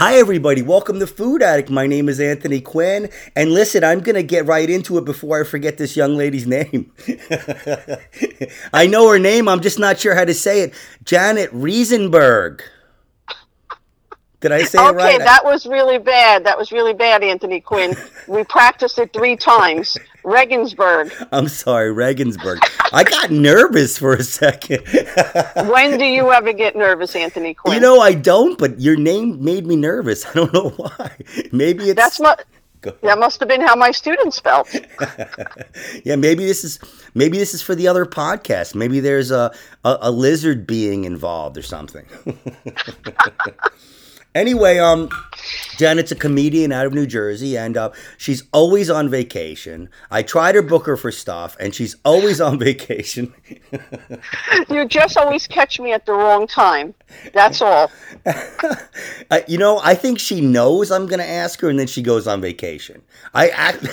Hi, everybody. Welcome to Food Addict. My name is Anthony Quinn. And listen, I'm going to get right into it before I forget this young lady's name. I know her name, I'm just not sure how to say it. Janet Riesenberg. Did I say okay, it right? Okay, that was really bad. That was really bad, Anthony Quinn. we practiced it three times. Regensburg. I'm sorry, Regensburg. I got nervous for a second. when do you ever get nervous, Anthony Quinn? You know, I don't, but your name made me nervous. I don't know why. Maybe it's. That's mu- that must have been how my students felt. yeah, maybe this is maybe this is for the other podcast. Maybe there's a a, a lizard being involved or something. Anyway, um, Janet's a comedian out of New Jersey, and uh, she's always on vacation. I try to book her for stuff, and she's always on vacation. you just always catch me at the wrong time. That's all. uh, you know, I think she knows I'm going to ask her, and then she goes on vacation. I act.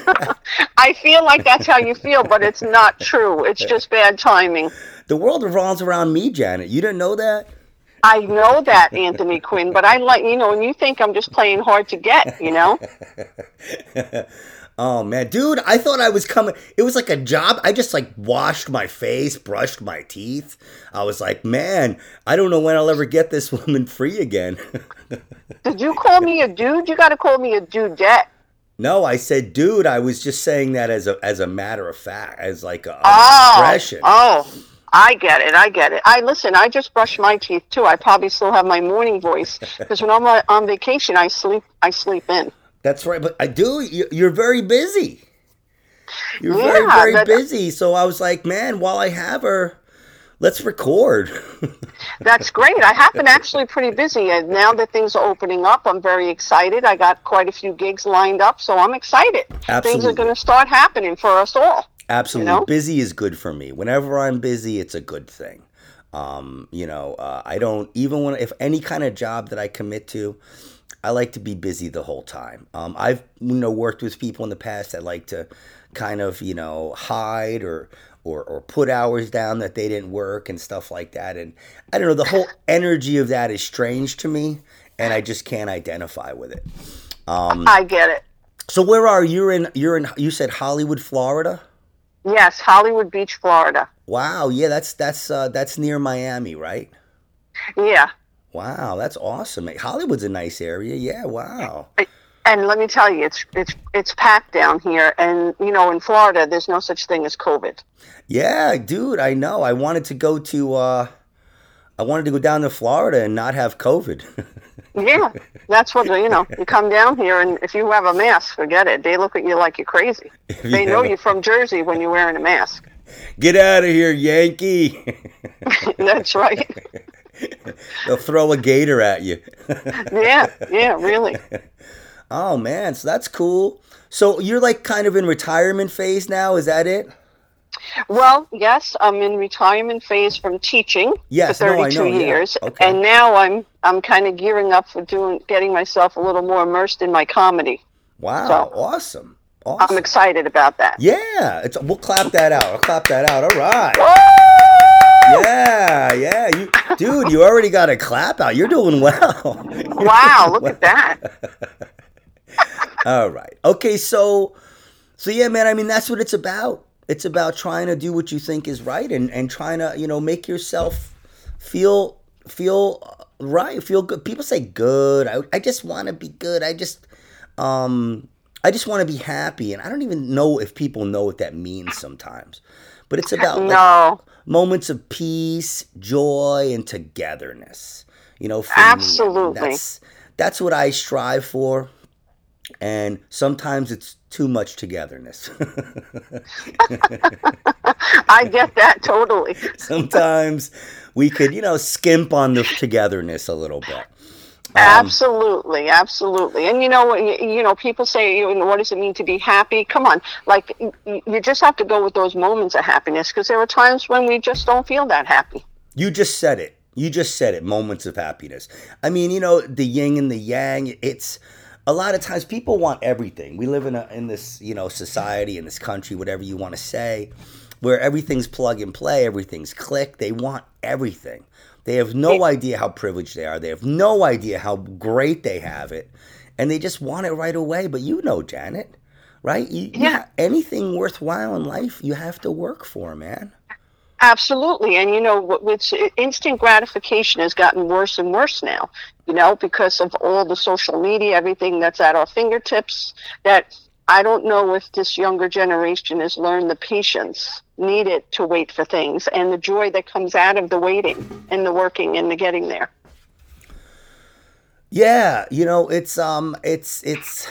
I feel like that's how you feel, but it's not true. It's just bad timing. The world revolves around me, Janet. You didn't know that? I know that, Anthony Quinn, but I like, you know, and you think I'm just playing hard to get, you know? oh, man. Dude, I thought I was coming. It was like a job. I just like washed my face, brushed my teeth. I was like, man, I don't know when I'll ever get this woman free again. Did you call me a dude? You got to call me a dudette. No, I said, dude. I was just saying that as a as a matter of fact, as like a, oh, expression. Oh, I get it. I get it. I listen. I just brush my teeth too. I probably still have my morning voice because when I'm on vacation, I sleep. I sleep in. That's right. But I do. You're very busy. You're yeah, very very uh, busy. So I was like, man, while I have her, let's record. That's great. I have been actually pretty busy, and now that things are opening up, I'm very excited. I got quite a few gigs lined up, so I'm excited. Absolutely. Things are going to start happening for us all. Absolutely. You know? Busy is good for me. Whenever I'm busy, it's a good thing. Um, you know, uh, I don't even want if any kind of job that I commit to, I like to be busy the whole time. Um, I've you know worked with people in the past that like to kind of you know hide or or or put hours down that they didn't work and stuff like that. And I don't know, the whole energy of that is strange to me, and I just can't identify with it. Um, I get it. So where are you? In you're in you said Hollywood, Florida. Yes, Hollywood Beach, Florida. Wow, yeah, that's that's uh, that's near Miami, right? Yeah. Wow, that's awesome. Hollywood's a nice area. Yeah, wow. And let me tell you, it's it's it's packed down here, and you know, in Florida, there's no such thing as COVID. Yeah, dude, I know. I wanted to go to uh, I wanted to go down to Florida and not have COVID. yeah, that's what you know. You come down here, and if you have a mask, forget it. They look at you like you're crazy. They know you're from Jersey when you're wearing a mask. Get out of here, Yankee. that's right. They'll throw a gator at you. yeah, yeah, really. Oh man, so that's cool. So you're like kind of in retirement phase now, is that it? Well, yes, I'm in retirement phase from teaching yes, for 32 no, know, years, yeah. okay. and now I'm I'm kind of gearing up for doing getting myself a little more immersed in my comedy. Wow, so awesome. awesome. I'm excited about that. Yeah, it's we'll clap that out. I'll clap that out. All right. Woo! Yeah, yeah, you, dude, you already got a clap out. You're doing well. wow, look at that. All right. Okay, so, so yeah, man. I mean, that's what it's about it's about trying to do what you think is right and, and trying to, you know, make yourself feel feel right, feel good. People say good. I, I just want to be good. I just um I just want to be happy and I don't even know if people know what that means sometimes. But it's about like, no. moments of peace, joy and togetherness. You know, Absolutely. Me. That's that's what I strive for and sometimes it's too much togetherness. I get that totally. sometimes we could, you know, skimp on the togetherness a little bit. Um, absolutely, absolutely. And you know, you, you know, people say, "What does it mean to be happy?" Come on, like you just have to go with those moments of happiness because there are times when we just don't feel that happy. You just said it. You just said it. Moments of happiness. I mean, you know, the yin and the yang. It's a lot of times people want everything. We live in a in this you know society in this country, whatever you want to say, where everything's plug and play, everything's click. They want everything. They have no idea how privileged they are. They have no idea how great they have it, and they just want it right away. But you know, Janet, right? You, Yeah. anything worthwhile in life, you have to work for, man. Absolutely, and you know, with instant gratification has gotten worse and worse now. You know, because of all the social media, everything that's at our fingertips. That I don't know if this younger generation has learned the patience needed to wait for things and the joy that comes out of the waiting and the working and the getting there. Yeah, you know, it's um, it's it's.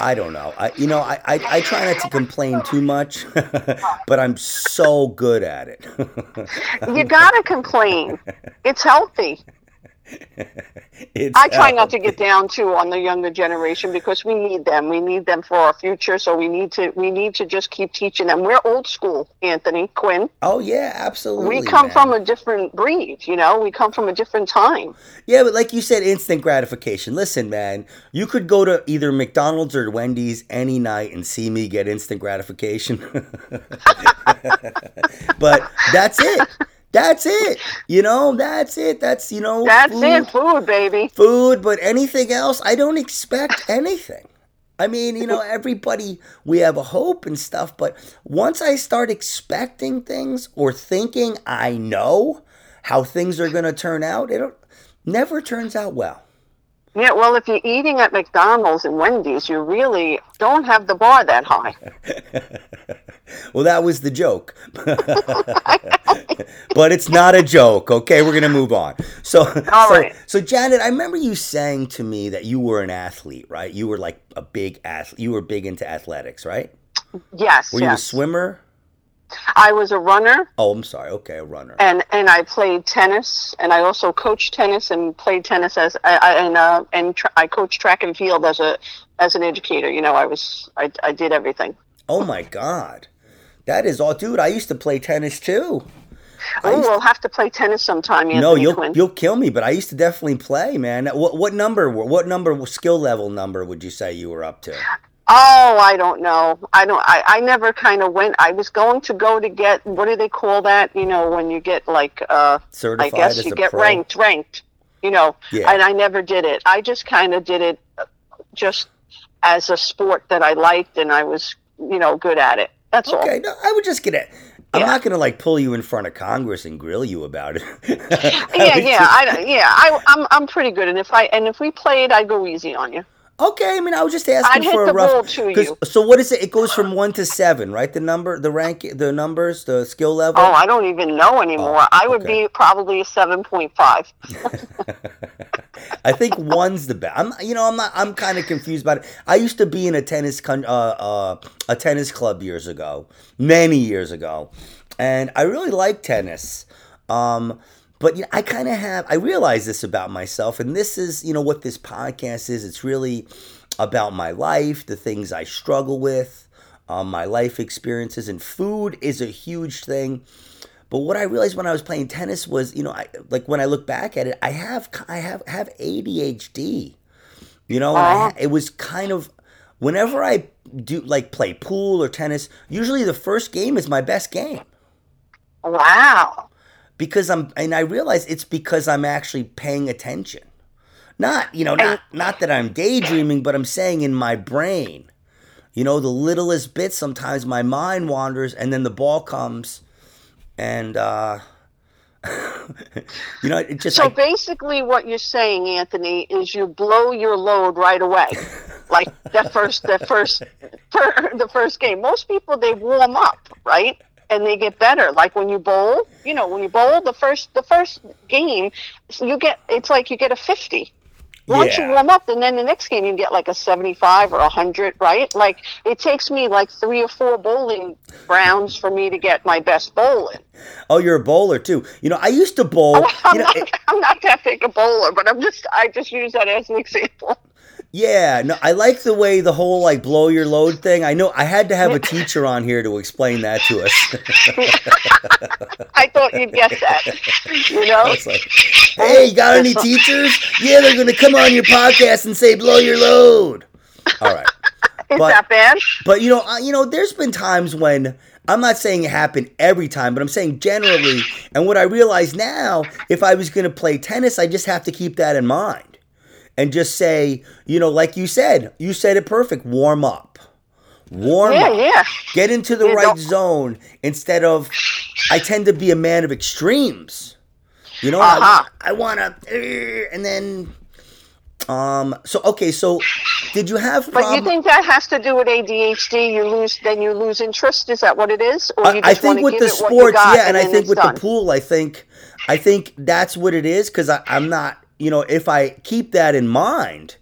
I don't know. I you know I, I, I try not to complain too much, but I'm so good at it. You gotta complain. It's healthy. I try not to get down too on the younger generation because we need them. We need them for our future. So we need to we need to just keep teaching them. We're old school, Anthony Quinn. Oh yeah, absolutely. We come man. from a different breed. You know, we come from a different time. Yeah, but like you said, instant gratification. Listen, man, you could go to either McDonald's or Wendy's any night and see me get instant gratification. but that's it. That's it. You know, that's it. That's you know, That's food, it, food, baby. Food, but anything else, I don't expect anything. I mean, you know, everybody, we have a hope and stuff, but once I start expecting things or thinking I know how things are going to turn out, it never turns out well. Yeah, well, if you're eating at McDonald's and Wendy's, you really don't have the bar that high. Well, that was the joke. but it's not a joke, okay? We're going to move on. So, All so, right. so, Janet, I remember you saying to me that you were an athlete, right? You were like a big athlete. You were big into athletics, right? Yes, Were you a swimmer? I was a runner, Oh, I'm sorry. Okay, a runner. and and I played tennis, and I also coached tennis and played tennis as I, I and uh, and tra- I coached track and field as a as an educator. You know, I was I, I did everything. Oh my God, that is all, dude. I used to play tennis too. Oh, we'll have to play tennis sometime. Anthony no, you'll Quinn. you'll kill me, but I used to definitely play, man. What what number? What number? Skill level number would you say you were up to? Oh, I don't know. I don't. I, I never kind of went. I was going to go to get what do they call that? You know, when you get like uh, I guess you get pro? ranked, ranked. You know, Yeah. and I never did it. I just kind of did it, uh, just as a sport that I liked, and I was, you know, good at it. That's all. Okay, no, I would just get it. I'm Yeah. not gonna like pull you in front of Congress and grill you about it. Yeah, yeah, I, yeah. I, I'm, I'm pretty good, and if I, and if we played, I'd go easy on you. Okay, I mean, I was just asking I'd for a rough. ball to 'cause- you. So what is it? It goes from one to seven, right? The number, the rank, the numbers, the skill level. Oh, I don't even know anymore. Oh, I would okay. be probably a seven point five. I think one's the best. I'm, you know, I'm not. I'm kind of confused about it. I used to be in a tennis, con- uh, uh, a tennis club years ago, many years ago, and I really like tennis. Um, but you know, I kind of have. I realize this about myself, and this is, you know, what this podcast is. It's really about my life, the things I struggle with, um, my life experiences, and food is a huge thing. But what I realized when I was playing tennis was, you know, I like when I look back at it, I have I have have ADHD. You know, and I, Oh. it was kind of whenever I do like play pool or tennis, usually the first game is my best game Wow. Because I'm and I realize it's because I'm actually paying attention. Not, you know, not not that I'm daydreaming, but I'm saying in my brain. You know, the littlest bit sometimes my mind wanders and then the ball comes and uh you know, it just So like basically, what you're saying, Anthony, is you blow your load right away, like that first, that first, the first game. Most people they warm up, right, and they get better. Like when you bowl, you know, when you bowl the first, the first game, you get it's like you get a fifty. Once Yeah. you warm up, and then the next game you get like a seventy-five or a hundred, right? Like it takes me like three or four bowling rounds for me to get my best bowling. oh, you're a bowler too. You know, I used to bowl. I'm, know, not, it- I'm not that big a bowler, but I'm just I just use that as an example. Yeah, no, I like the way the whole like blow your load thing. I know I had to have a teacher on here to explain that to us. I thought you'd get that. You know? Like, hey, you got any teachers? Yeah, they're gonna come on your podcast and say blow your load. All right, Is but- that bad? but you know, uh, you know, there's been times when I'm not saying it happened every time, but I'm saying generally. And what I realize now, if I was going to play tennis, I just have to keep that in mind and just say, you know, like you said, you said it perfect. Warm up, warm Yeah, up, yeah. get into the Yeah, right don't- zone instead of. I tend to be a man of extremes. You know, Uh-huh. I, I want to, and then. Um. So okay. So, did you have? But you think that has to do with ADHD? You lose, then you lose interest. Is that what it is? Or you I, I think with the it what you sports, yeah, and I think with done? the pool, I think, I think that's what it is because I'm not, you know, if I keep that in mind,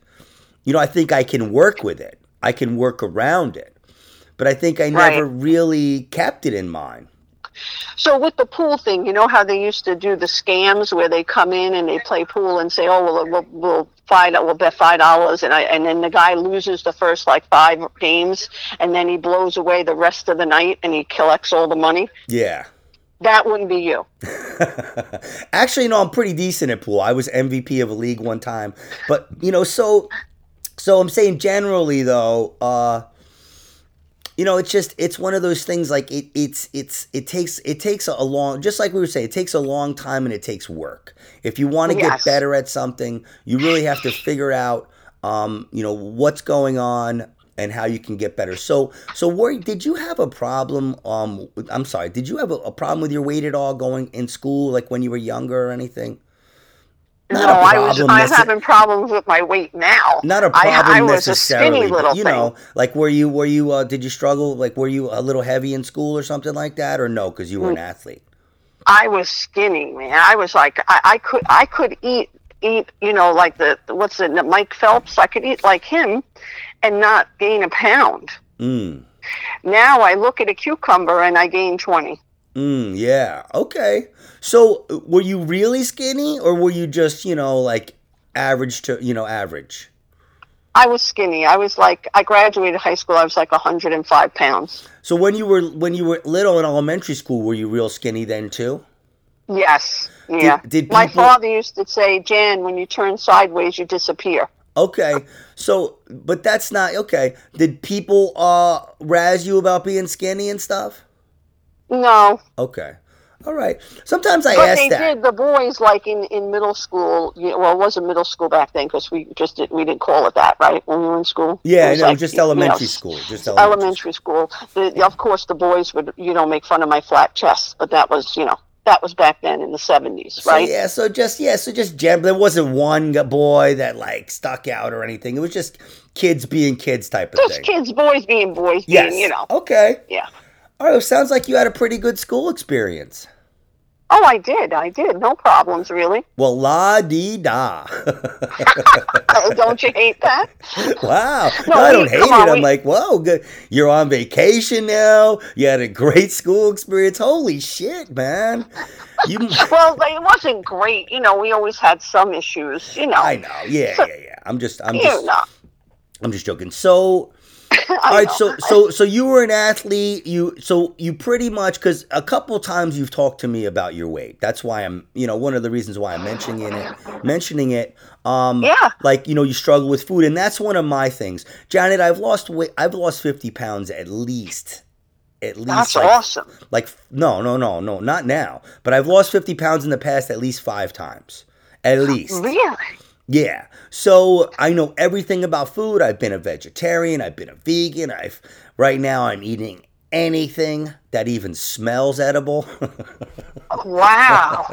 you know, I think I can work with it. I can work around it, but I think I Right. never really kept it in mind. So with the pool thing, you know how they used to do the scams where they come in and they play pool and say, "Oh, well, we'll, we'll five, we'll bet five dollars," and I, and then the guy loses the first like five games, and then he blows away the rest of the night and he collects all the money. Yeah. That wouldn't be you. Actually, no, I'm pretty decent at pool. I was MVP of a league one time, but you know, so so I'm saying generally though, uh, you know, it's just it's one of those things like it it's it's it takes it takes a long just like we were saying, it takes a long time and it takes work. If you want to Yes. get better at something, you really have to figure out um, you know, what's going on and how you can get better. So so were did you have a problem um with- I'm sorry, did you have a, a problem with your weight at all going in school like when you were younger or anything? Not no, I was I'm having problems with my weight now. not a problem I, was a necessarily, skinny but, little you thing. know, like were you were you uh, did you struggle like were you a little heavy in school or something like that or no because you were an Mm. athlete? I was skinny, man. I was like, I, I could, I could eat, eat, you know, like the what's it, Mike Phelps. I could eat like him, and not gain a pound. Mm. Now I look at a cucumber and I gain twenty. Mm, yeah. Okay. So were you really skinny or were you just, you know, like average to, you know, average? I was skinny. I was like, I graduated high school. I was like 105 pounds. So when you were when you were little in elementary school, were you real skinny then too? Yes. Yeah. did My people- father used to say, Jan, when you turn sideways, you disappear. Okay. So, but that's not okay. Did people uh razz you about being skinny and stuff? No, Okay. All right. Sometimes I but ask they that. did. The boys, like in, in middle school, you know, well, it wasn't middle school back then because we just did, we didn't call it that, right? When we were in school. Yeah, It was no, like, just you know, elementary school. Just elementary. elementary school. The, of course, the boys would, you know, make fun of my flat chest, but that was, you know, that was back then in the seventies, So, right? yeah, so just yeah, so just gen- there wasn't one boy that like stuck out or anything. It was just kids being kids type of thing. Just thing. kids, boys being boys, yes. being, you know, Okay. yeah. All right. Well, sounds like you had a pretty good school experience. Oh, I did, I did, no problems really. Well, la dee da. Don't you hate that? wow. No, No, I don't hate it. on, I'm we- like, whoa, good. You're on vacation now. You had a great school experience. Holy shit, man. You. Well, it wasn't great. You know, we always had some issues. You know, I know. Yeah, yeah, yeah. I'm just. I'm just. know. I'm just joking. So. All right, so so so you were an athlete. You so you pretty much because a couple times you've talked to me about your weight. That's why I'm you know one of the reasons why I'm mentioning it. Mentioning it. Um, Yeah. Like you know you struggle with food, and that's one of my things. Janet, I've lost weight. I've lost fifty pounds at least. At least That's like, awesome. like no no no no not now, but I've lost fifty pounds in the past at least five times. At least. Really? Yeah. So I know everything about food. I've been a vegetarian. I've been a vegan. I've right now I'm eating anything that even smells edible. Wow.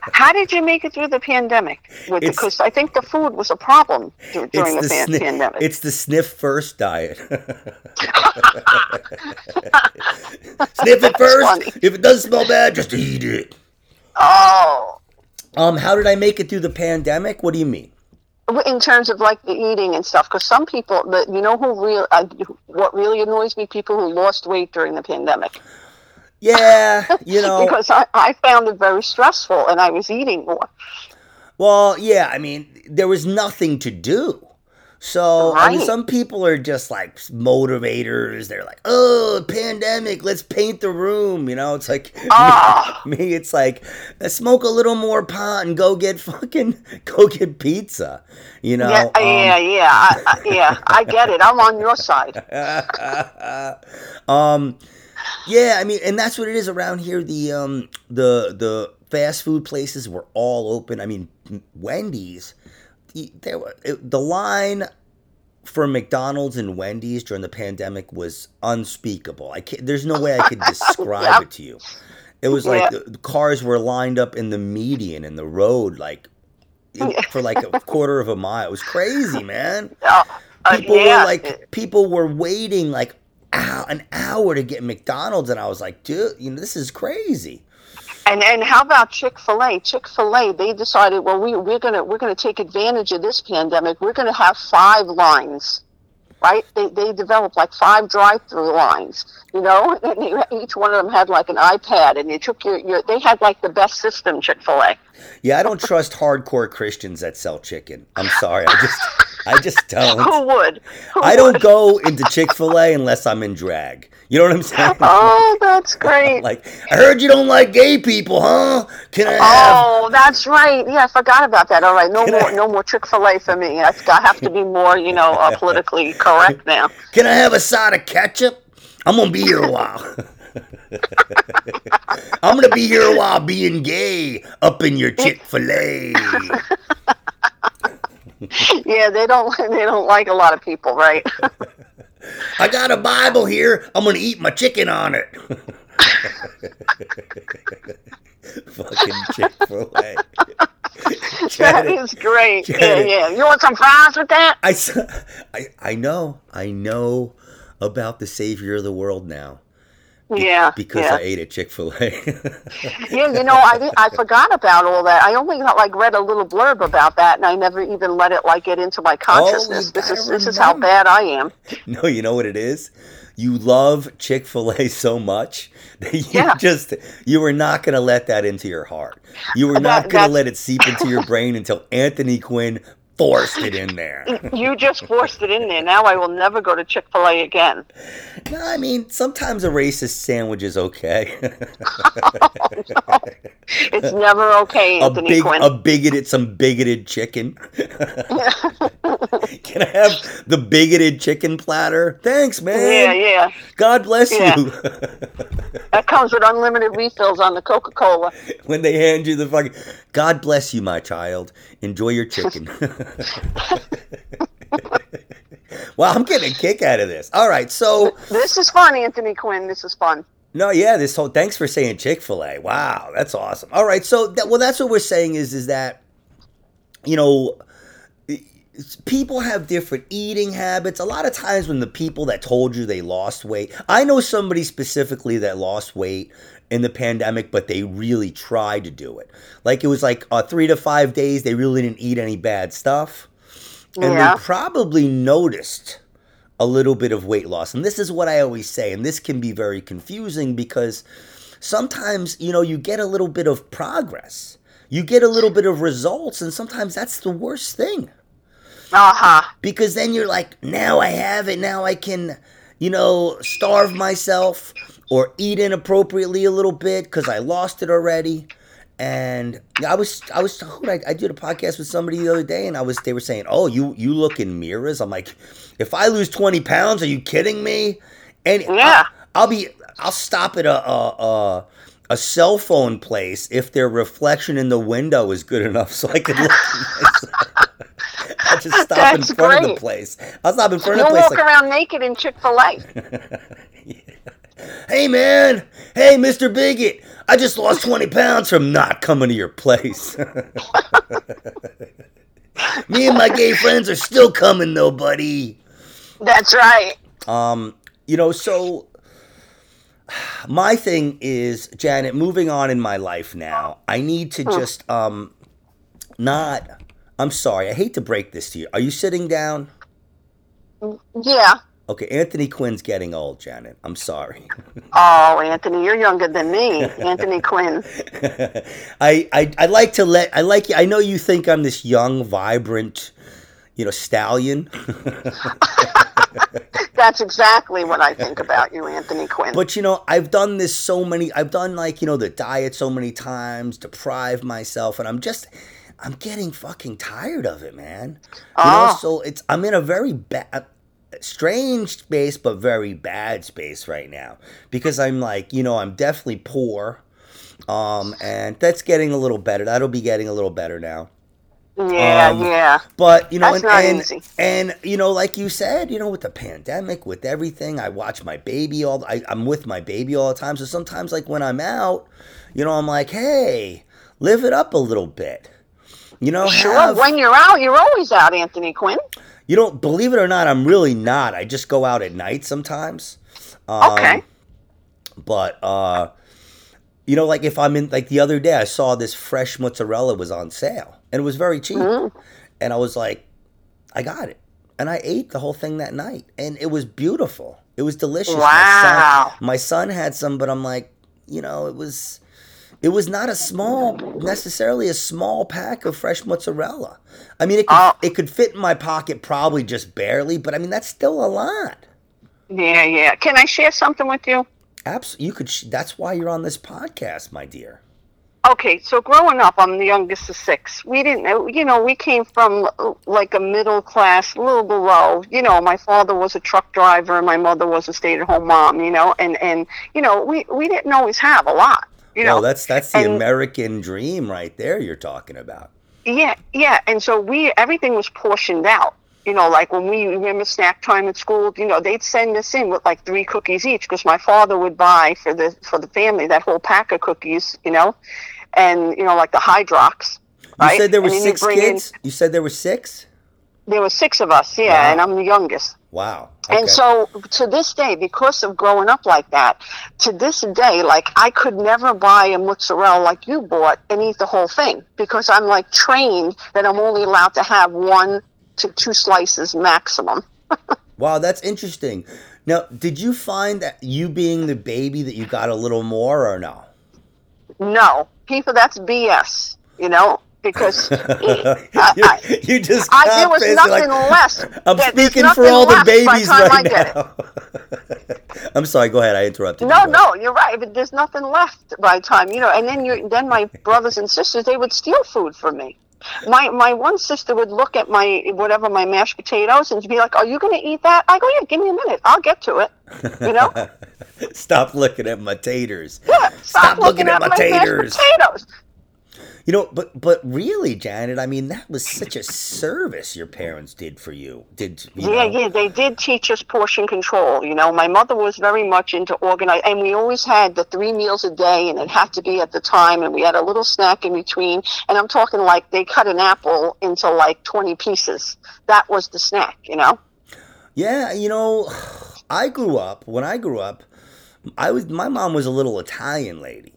How did you make it through the pandemic? Because I think the food was a problem during the, the sniff. pandemic. It's the sniff first diet. sniff it first. funny. If it doesn't smell bad, just eat it. oh, Um, how did I make it through the pandemic? What do you mean? In terms of like the eating and stuff. Because some people, the, you know, who real uh, what really annoys me, people who lost weight during the pandemic. Yeah, you know. Because I, I found it very stressful, and I was eating more. Well, yeah, I mean, there was nothing to do. So, I mean, some people are just like motivators. They're like, oh, pandemic, let's paint the room. You know, it's like, Ah. me, it's like, "Uh, smoke a little more pot and go get fucking, go get pizza. You know? yeah, um, yeah, yeah, I, I, yeah. I get it. I'm on your side. um, Yeah, I mean, and that's what it is around here. The um, the the fast food places were all open. I mean, Wendy's, there were it, the line for McDonald's and Wendy's during the pandemic was unspeakable. I can't. There's no way I could describe Yeah. it to you. It was like the, the cars were lined up in the median in the road, like Yeah. for like a quarter of a mile. It was crazy, man Uh, uh, people yeah. were like people were waiting like an hour to get McDonald's and I was like, dude, you know, this is crazy. And and how about Chick Fil A? Chick Fil A, they decided, well, we we're gonna we're gonna take advantage of this pandemic. We're gonna have five lines, right? They they developed like five drive-through lines, you know, and they, each one of them had like an iPad, and you took your your. They had like the best system, Chick Fil A. Yeah, I don't trust hardcore Christians that sell chicken. I'm sorry. I just I just don't. Who would? Who I don't would? go into Chick-fil-A unless I'm in drag. You know what I'm saying? Oh, that's great. Like, I heard you don't like gay people, huh? Can I have Oh, that's right. Yeah, I forgot about that. All right, no Can more, I- no more Chick Fil A for me. I, I have to be more, you know, uh, politically correct now. Can I have a side of ketchup? I'm gonna be here a while. I'm gonna be here a while being gay up in your Chick fil A. Yeah, they don't, they don't like a lot of people, right? I got a Bible here. I'm gonna eat my chicken on it. Fucking Chick fil A. that is great. Yeah, Janet. yeah. You want some fries with that? I, I I know. I know about the Savior of the world now. Yeah, Because yeah. I ate at Chick fil A. yeah, you know, I I forgot about all that. I only got like read a little blurb about that, and I never even let it like get into my consciousness. Oh, you this is this is how bad I am. No, you know what it is? You love Chick fil A so much that you Yeah. just, you were not going to let that into your heart. You were not going to let it seep into your brain until Anthony Quinn forced it in there. You just forced it in there. Now I will never go to Chick Fil A again. No, I mean, sometimes a racist sandwich is okay. It's never okay, a big, Quinn. a bigoted, some bigoted chicken. Can I have the bigoted chicken platter? Thanks, man. yeah, yeah. God bless Yeah. you. That comes with unlimited refills on the Coca Cola. when they hand you the fucking God bless you, my child. Enjoy your chicken. Wow, I'm getting a kick out of this. All right, so This is fun, Anthony Quinn. This is fun. no, yeah, this whole thanks for saying Chick Fil A. Wow, that's awesome. All right, so that, well, that's what we're saying is is that you know people have different eating habits. A lot of times when the people that told you they lost weight, I know somebody specifically that lost weight in the pandemic, but they really tried to do it. Like it was like uh, three to five days. They really didn't eat any bad stuff, and Yeah. they probably noticed a little bit of weight loss. And this is what I always say, and this can be very confusing because sometimes, you know, you get a little bit of progress. You get a little bit of results, and sometimes that's the worst thing Uh huh. because then you're like, now I have it. Now I can, you know, starve myself or eat inappropriately a little bit because I lost it already. And I was, I was, who I, I did a podcast with somebody the other day, and I was, they were saying, "Oh, you, you look in mirrors." I'm like, if I lose 20 pounds, are you kidding me? And Yeah. I'll, I'll be, I'll stop at a, a, a, a cell phone place if their reflection in the window is good enough, so I can look. at myself. I'll just stop That's in front of the place. I'll stop in front You'll of the place walk like, around naked in Chick Fil A. "Hey man, hey Mr. Bigot, I just lost 20 pounds from not coming to your place." Me and my gay friends are still coming though, buddy. That's right. Um, you know, so my thing is, Janet, moving on in my life now, I need to just um not I'm sorry, I hate to break this to you. Are you sitting down? Yeah. Okay, Anthony Quinn's getting old, Janet. I'm sorry. Oh, Anthony, you're younger than me, Anthony Quinn. I, I I like to let I like I know you think I'm this young, vibrant, you know, stallion. That's exactly what I think about you, Anthony Quinn. But you know, I've done this so many. I've done like you know the diet so many times, deprive myself, and I'm just, I'm getting fucking tired of it, man. You know, Oh. so it's I'm in a very bad. Strange space, but very bad space right now because I'm like, you know, I'm definitely poor, um, and that's getting a little better. That'll be getting a little better now. Yeah, Um, yeah. But you know, That's and, and, and you know, like you said, you know, with the pandemic, with everything, I watch my baby all. I, I'm with my baby all the time. So sometimes, like when I'm out, you know, I'm like, hey, live it up a little bit. You know, Sure. have- When you're out, you're always out, Anthony Quinn. You don't believe it or not, I'm really not. I just go out at night sometimes. Um, Okay. But uh, you know, like if I'm in, like the other day, I saw this fresh mozzarella was on sale, and it was very cheap, Mm. and I was like, I got it, and I ate the whole thing that night, and it was beautiful. It was delicious. My Wow. son, my son had some, but I'm like, you know, it was. It was not a small, necessarily a small pack of fresh mozzarella. I mean, it could, Oh. it could fit in my pocket probably just barely, but I mean, that's still a lot. Yeah, yeah. Can I share something with you? Absolutely, you could. Sh- that's why you're on this podcast, my dear. Okay, so growing up, I'm the youngest of six. We didn't you know, we came from like a middle class, a little below. You know, my father was a truck driver, and my mother was a stay-at-home mom. You know, and and you know, we we didn't always have a lot. You know, well, that's that's the and- American dream right there. You're talking about. Yeah, yeah, and so we everything was portioned out. You know, like when we remember snack time at school, you know, they'd send us in with like three cookies each because my father would buy for the for the family that whole pack of cookies, you know, and you know, like the Hydrox. You right? said there were And then you six bring in- kids. You said there were six. There were six of us, yeah, Wow. and I'm the youngest. Wow. And so to this day, because of growing up like that, to this day, like I could never buy a mozzarella like you bought and eat the whole thing because I'm like trained that I'm only allowed to have one to two slices maximum. wow, that's interesting. Now, did you find that you being the baby that you got a little more or no? No, people, that's BS, you know, because you, I, you just I, there was nothing like, less. I'm speaking for all the babies right now. I'm sorry. Go ahead. I interrupted. No, you. No, you're right. But there's nothing left by time you know. And then you, then my brothers and sisters, they would steal food from me. My my one sister would look at my whatever my mashed potatoes and be like, "Are you going to eat that?" I go, "Yeah, give me a minute. I'll get to it." You know? Stop looking at my taters. Yeah. Stop, Stop looking, looking at at, my my taters. mashed potatoes. You know, but but really, Janet, I mean, that was such a service your parents did for you. Did you Yeah, know? yeah, they did teach us portion control. You know, my mother was very much into organize, and we always had the three meals a day, and it had to be at the time, and we had a little snack in between. And I'm talking like they cut an apple into like 20 pieces. That was the snack, you know. Yeah, you know, I grew up when I grew up. I was my mom was a little Italian lady,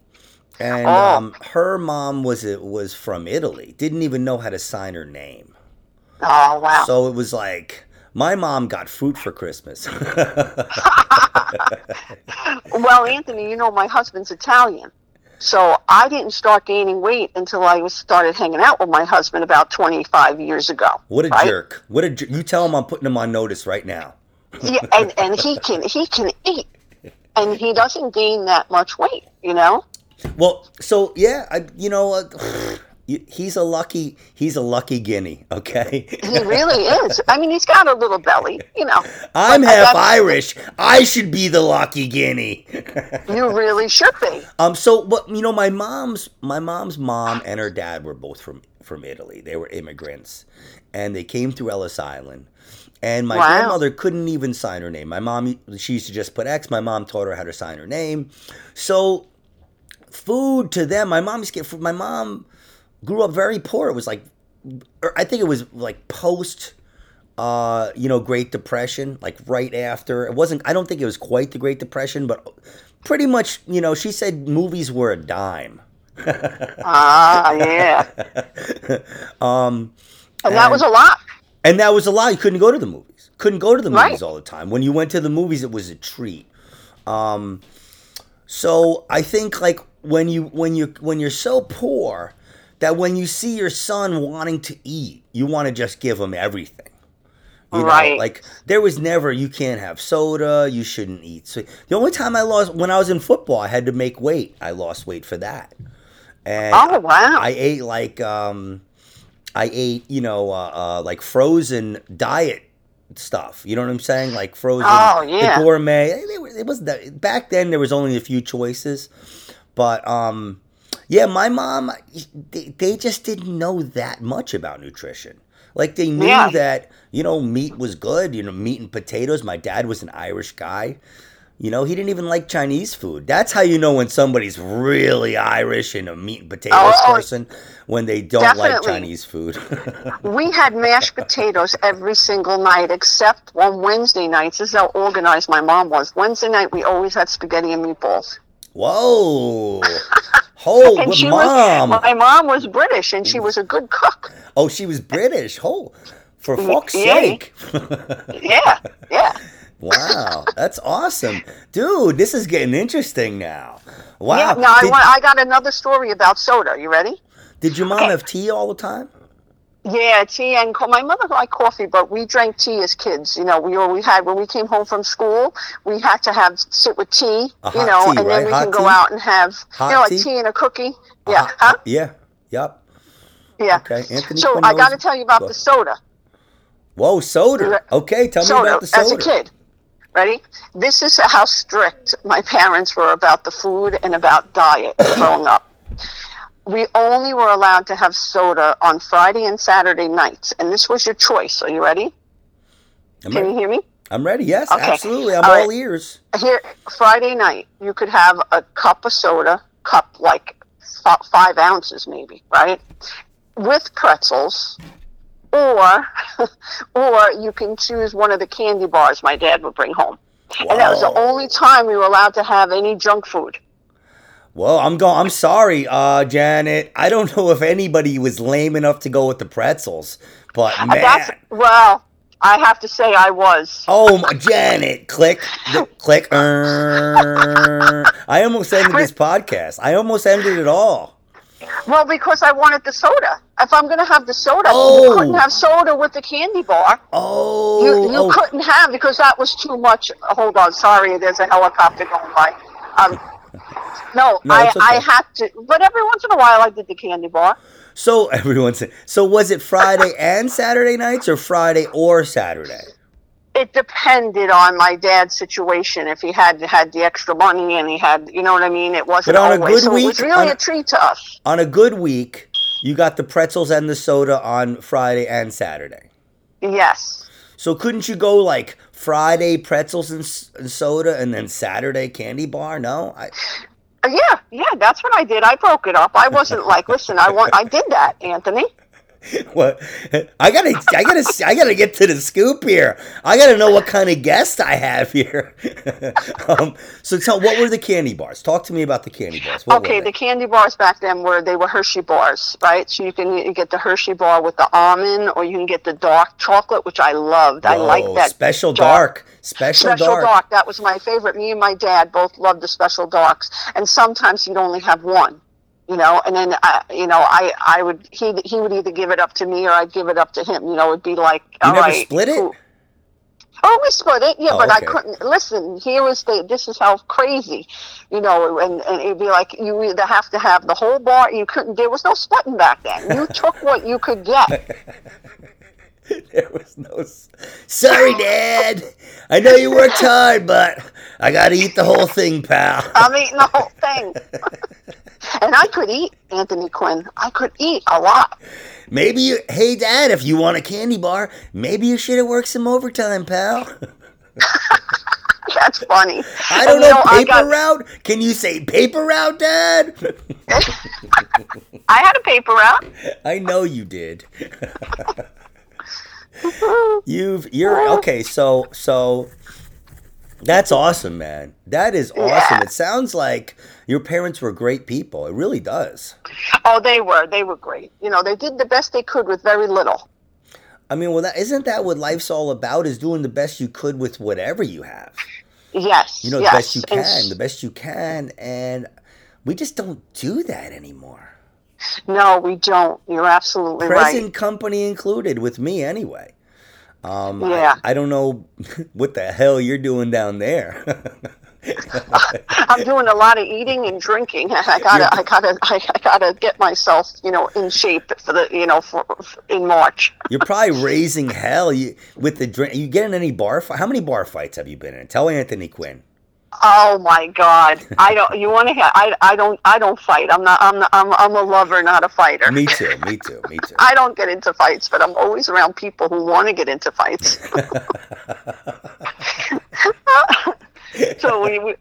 and Oh. um, her mom was was from Italy. Didn't even know how to sign her name, Oh wow. so it was like my mom got fruit for Christmas. well, Anthony, you know my husband's Italian. So I didn't start gaining weight until I was started hanging out with my husband about 25 years ago. what a right? jerk! What a jer- you tell him I'm putting him on notice right now. yeah, and and he can he can eat, and he doesn't gain that much weight. You know. Well, so yeah, I you know. Uh, He's a lucky he's a lucky guinea, okay? He really is. I mean, he's got a little belly, you know. I'm But half that's- Irish. I should be the lucky guinea. You really should be. Um. So, what you know, my mom's my mom's mom and her dad were both from from Italy. They were immigrants, and they came through Ellis Island. And my Wow. grandmother couldn't even sign her name. My mom, she used to just put X. My mom taught her how to sign her name. So, food to them, my mom used to get food. My mom grew up very poor. It was like, or I think it was like post uh, you know, Great Depression, like right after. It wasn't. I don't think it was quite the Great Depression, but pretty much. You know, she said movies were a dime. Ah, yeah. um, And that was a lot. and that was a lot. You couldn't go to the movies. Couldn't go to the Right. movies all the time. When you went to the movies, it was a treat. Um, so I think like when you when you when you're so poor that when you see your son wanting to eat, you want to just give him everything. You know, Right. like there was never you can't have soda, you shouldn't eat. So the only time I lost when I was in football, I had to make weight. I lost weight for that. And Oh, wow. I ate like um I ate, you know, uh, uh like frozen diet stuff. You know what I'm saying? Like frozen, Oh, yeah. the gourmet. It, was that back then. There was only a few choices, but um, yeah, my mom, they, they just didn't know that much about nutrition. Like they knew Yeah. that you know meat was good. You know, meat and potatoes. My dad was an Irish guy. You know, he didn't even like Chinese food. That's how you know when somebody's really Irish and a meat and potatoes Oh, person when they don't like. Chinese food. We had mashed potatoes every single night, except on Wednesday nights. This is how organized my mom was. Wednesday night, we always had spaghetti and meatballs. Whoa! Oh, And she mom? was my mom was British, and she was a good cook. oh, she was British. Oh, for fuck's yeah. sake! Yeah, yeah. Wow, that's awesome, dude. This is getting interesting now. Wow. Yeah. Now I want. I got another story about soda. You ready? did your mom have tea all the time? Yeah, tea and co- my mother liked coffee, but we drank tea as kids. You know, we always had when we came home from school, we had to have sit with tea. You know, tea, and right? then we Hot can go out and have Hot you know like tea? tea and a cookie. Yeah, Uh, huh? Yeah. Yep. Yeah. Okay. Anthony. So Quinn I got to tell you about Go the soda. Whoa, soda. Okay, tell me about the soda. as a kid. Ready? This is how strict my parents were about the food and about diet growing up. We only were allowed to have soda on Friday and Saturday nights, and this was your choice. Are you ready? I'm Can you hear me? I'm ready. Yes, Okay. absolutely. I'm All all right. ears. Here, Friday night, you could have a cup of soda, cup like f- five ounces maybe, right? With pretzels, or or you can choose one of the candy bars my dad would bring home. And that was the only time we were allowed to have any junk food. Well, I'm going. I'm sorry, uh, Janet. I don't know if anybody was lame enough to go with the pretzels, but Uh, man. That's well, I have to say I was. Oh, my, Janet! Click, click. er. I almost ended this podcast. I almost ended it all. Well, because I wanted the soda. If I'm going to have the soda, Oh. you couldn't have soda with the candy bar. Oh, You, you oh, couldn't have because that was too much. Hold on, sorry, there's a helicopter going by. Um, no, No, I, okay. I had to, but every once in a while I did the candy bar. So everyone said. So was it Friday and Saturday nights, or Friday or Saturday? It depended on my dad's situation. If he had had the extra money and he had, you know what I mean. It wasn't But on a always. good so it was really on a a- treat to us. On a good week, you got the pretzels and the soda on Friday and Saturday. Yes. So couldn't you go like Friday pretzels and, and soda, and then Saturday candy bar? No, I, Uh, Yeah, yeah, that's what I did. I broke it up. I wasn't like, listen, I want, I did that, Anthony. What? I gotta, I gotta, I gotta get to the scoop here. I gotta know what kind of guest I have here. um, so tell, what were the candy bars? Talk to me about the candy bars. What okay, the candy bars back then were they were Hershey bars, right? So you can get the Hershey bar with the almond, or you can get the dark chocolate, which I loved. I like that special dark- dark, special, special dark. dark. That was my favorite. Me and my dad both loved the special darks, and sometimes you'd only have one. You know, and then I, you know, I, I would he he would either give it up to me or I'd give it up to him. You know, it'd be like, You all never right, split it? cool. Oh, we split it, yeah, Oh, but I couldn't listen. Here was the this is how crazy, you know, and, and it'd be like you either have to have the whole bar. You couldn't. There was no splitting back then. You took what you could get. There was no. Sorry, Dad. I know you worked hard, but I gotta eat the whole thing, pal. I'm eating the whole thing, and I could eat Anthony Quinn. I could eat a lot. Maybe you. Hey, Dad, if you want a candy bar, maybe you should have worked some overtime, pal. That's funny. I don't know, I paper got- route. Can you say paper route, Dad? I had a paper route. I know you did. You've you're okay. So so that's awesome, man. That is awesome. Yeah. It sounds like your parents were great people. It really does. Oh, they were. They were great. You know, they did the best they could with very little. I mean, well, that isn't that what life's all about? Is doing the best you could with whatever you have. Yes. You know, yes. the best you And can, the best you can, and we just don't do that anymore. No, we don't. You're absolutely present right. company included with me anyway. Um, I- Yeah. I, don't know what the hell you're doing down there. I'm doing a lot of eating and drinking. I gotta, I gotta, I, gotta get myself, you know, in shape for the, you know, for, for in March. You're probably raising hell you, with the drink. You getting any bar? How many bar fights have you been in? Tell Anthony Quinn. Oh my God! I don't. You want to? Ha- I. I don't. I don't fight. I'm not. I'm. Not, I'm. I'm a lover, not a fighter. Me too. Me too. Me too. I don't get into fights, but I'm always around people who want to get into fights. so we, we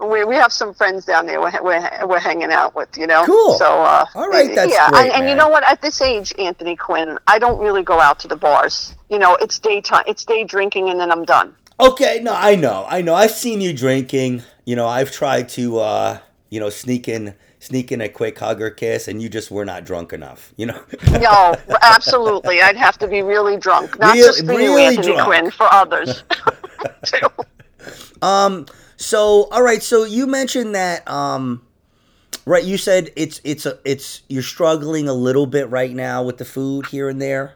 we we have some friends down there. We're we're, we're hanging out with, you know. Cool. So uh, All right, that's yeah, great, and, and you know what? At this age, Anthony Quinn, I don't really go out to the bars. You know, it's daytime. It's day drinking, and then I'm done. Okay, no, I know, I know. I've seen you drinking. You know, I've tried to, uh, you know, sneak in, sneak in a quick hug or kiss, and you just were not drunk enough. You know. No, absolutely. I'd have to be really drunk, not Real- just for you, really Anthony drunk. Quinn, for others too. Um. So, all right. So you mentioned that. Um. Right. You said it's it's a it's you're struggling a little bit right now with the food here and there.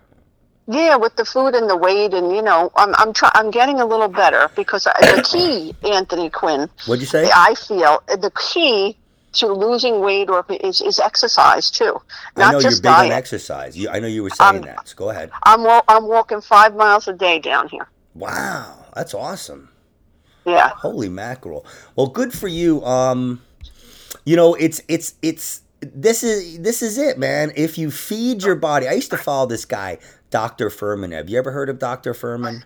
Yeah, with the food and the weight, and you know, I'm I'm try- I'm getting a little better because the key, Anthony Quinn, What'd you say? I feel the key to losing weight or is is exercise too, I not know you're just big on exercise. You, I know you were saying Um, that. So go ahead. I'm I'm walking five miles a day down here. Wow, that's awesome. Yeah. Holy mackerel. Well, good for you. Um, you know, it's it's it's this is this is it, man. If you feed your body, I used to follow this guy, Dr. Fuhrman. Have you ever heard of Dr. Fuhrman?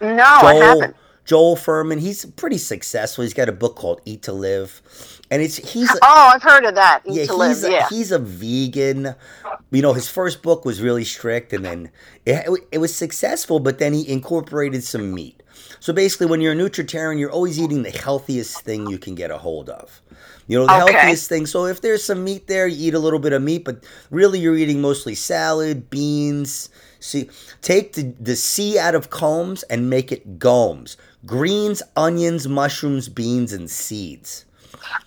No, I haven't. Joel Fuhrman. He's pretty successful. He's got a book called Eat to Live, and it's he's Oh, I've heard of that. Eat yeah, to live. he's a, yeah. he's a vegan. You know, his first book was really strict, and then it, it was successful. But then he incorporated some meat. So basically, when you're a nutritarian, you're always eating the healthiest thing you can get a hold of. You know, the Okay. healthiest thing. So if there's some meat there, you eat a little bit of meat, but really you're eating mostly salad, beans. See, take the, the C out of combs and make it gomes. Greens, onions, mushrooms, beans, and seeds.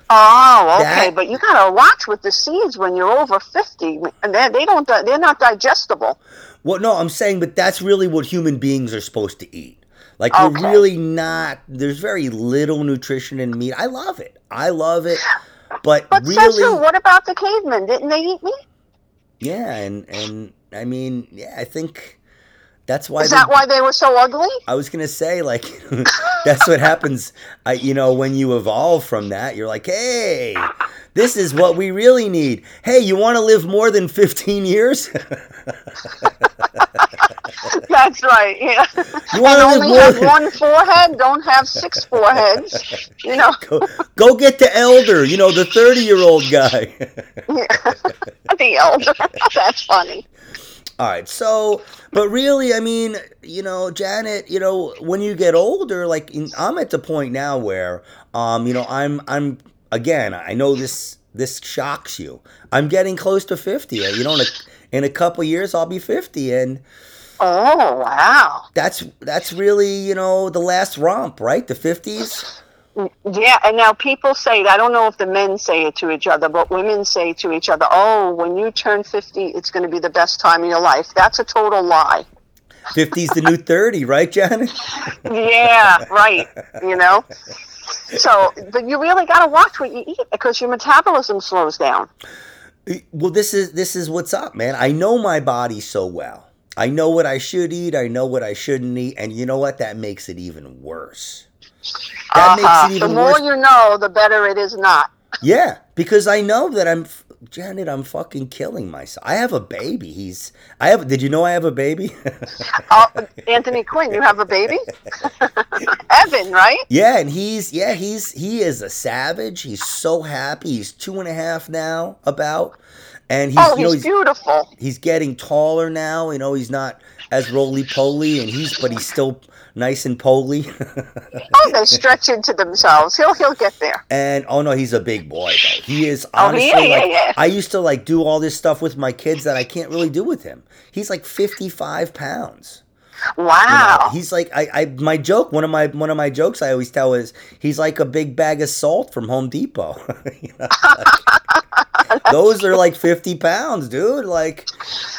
Oh, okay, That- but you gotta watch with the seeds when you're over fifty, and they, they don't they're not digestible. Well, no, I'm saying, but that's really what human beings are supposed to eat. Like, we're really not, there's very little nutrition in meat. I love it. I love it. But, But really, What about the cavemen? Didn't they eat meat? Yeah, and, and I mean, yeah, I think that's why. Is they- that why they were so ugly? I was gonna say, like, that's what happens. I, you know, when you evolve from that, you're like, hey, this is what we really need. Hey, you want to live more than 15 years? That's right. Yeah. You want and to live only have than one forehead. Don't have six foreheads. You know. go, go get the elder, you know, the 30 year old guy. the elder. That's funny. All right, so, but really, I mean, you know, Janet, you know, when you get older, like in, I'm at the point now where, um, you know, I'm, I'm again, I know this, this shocks you. I'm getting close to fifty. You know, in a, in a couple years, I'll be fifty, and Oh wow. that's that's really, you know, the last romp, right? The fifties. Yeah, and now people say it. I don't know if the men say it to each other, but women say to each other, "Oh, when you turn 50, it's going to be the best time of your life." That's a total lie. 50's the new 30, right, Janet? Yeah, right. You know. So, but you really got to watch what you eat because your metabolism slows down. Well, this is this is what's up, man. I know my body so well. I know what I should eat. I know what I shouldn't eat, and you know what? That makes it even worse. That Uh-huh. makes it The more worse. you know, the better it is not. Yeah, because I know that I'm Janet. I'm fucking killing myself. I have a baby. He's. I have. Did you know I have a baby? Oh, Anthony Quinn, you have a baby? Evan, right? yeah, and he's. Yeah, he's. He is a savage. He's so happy. He's two and a half now. About. And he's. Oh, you know, he's he's beautiful. he's getting taller now. You know, he's not as roly poly, and he's but he's still nice and poly. Oh, they stretch into themselves. He'll he'll get there. and oh no, he's a big boy though. He is Oh, honestly yeah, yeah, like yeah. I used to like do all this stuff with my kids that I can't really do with him. He's like fifty five pounds. You know, Wow. he's like I, I my joke one of my one of my jokes I always tell is he's like a big bag of salt from Home Depot. You know, like, those are like fifty pounds, dude. Like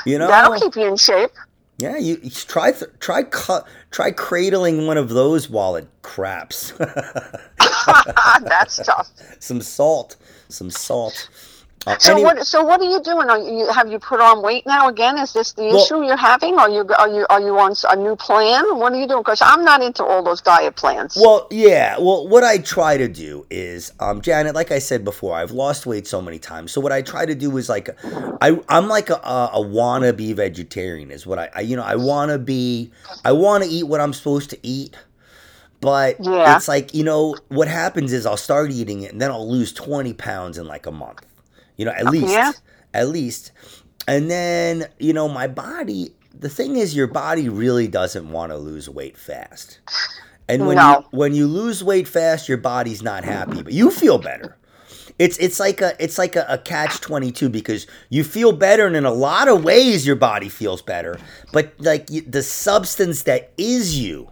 you know, That'll keep you in shape. Yeah, you, you try th- try try cradling one of those while it craps. That's tough. some salt, some salt. Uh, So what? So what are you doing? Are you have you put on weight now again? Is this the Well- issue you're having? Are you are you are you on a new plan? What are you doing? Because I'm not into all those diet plans. Well, yeah. Well, what I try to do is, um, Janet, like I said before, I've lost weight so many times. So what I try to do is like, I I'm like a, a, a wannabe vegetarian. Is what I, I you know I want to be. I want to eat what I'm supposed to eat. But Yeah. it's like you know what happens is I'll start eating it and then I'll lose twenty pounds in like a month. You know, at least, Yeah. at least, and then you know my body. The thing is, your body really doesn't want to lose weight fast. And when No. you when you lose weight fast, your body's not happy, but you feel better. It's it's like a it's like a, a catch twenty two because you feel better, and in a lot of ways, your body feels better. But like you, the substance that is you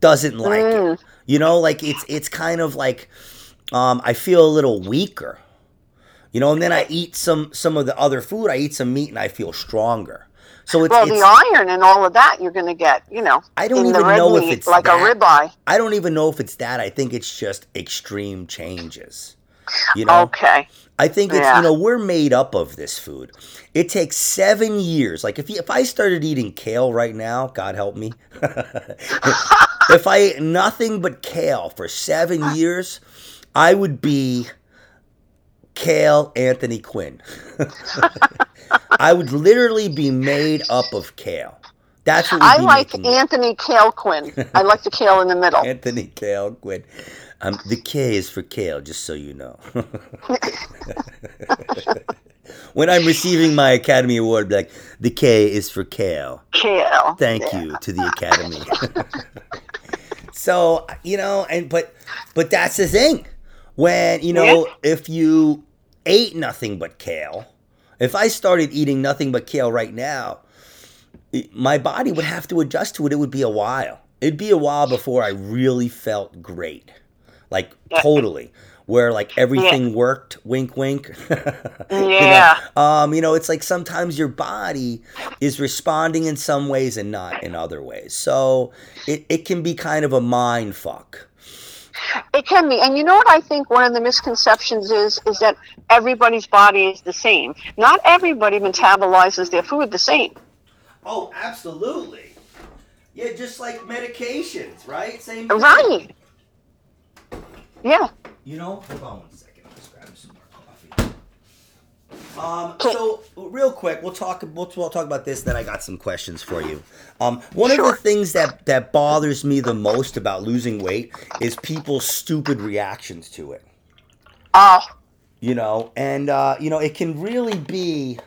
doesn't like Mm. it. You know, like it's it's kind of like um, I feel a little weaker. You know, and then I eat some some of the other food. I eat some meat, and I feel stronger. So it's, well, it's the iron and all of that you're going to get. You know, I don't even know if it's like that. a ribeye. I don't even know if it's that. I think it's just extreme changes. You know, Okay. I think it's Yeah. you know we're made up of this food. It takes seven years. Like if you, if I started eating kale right now, God help me. if I ate nothing but kale for seven years, I would be Kale Anthony Quinn. I would literally be made up of kale. That's what I like. Anthony Kale Quinn. I like the kale in the middle. Anthony Kale Quinn. Um, the K is for kale, just so you know. when I'm receiving my Academy Award, like the K is for kale. Kale. Thank Yeah. you to the Academy. so you know, and but but that's the thing. When you know, if you ate nothing but kale, if I started eating nothing but kale right now, my body would have to adjust to it. It would be a while. It'd be a while before I really felt great, like totally, where like everything worked. Wink, wink. You know? Yeah. Um, you know, it's like sometimes your body is responding in some ways and not in other ways. So it, it can be kind of a mind fuck. It can be, and you know what I think one of the misconceptions is is that everybody's body is the same. Not everybody metabolizes their food the same. Oh, absolutely. Yeah, just like medications, right? Same. Right. Yeah. You know, hold on one second. I'll just grab some more coffee. Um, so real quick, we'll talk. We'll, we'll talk about this. Then I got some questions for you. Um, one of the things that that bothers me the most about losing weight is people's stupid reactions to it. Oh, You know, and uh, you know it can really be,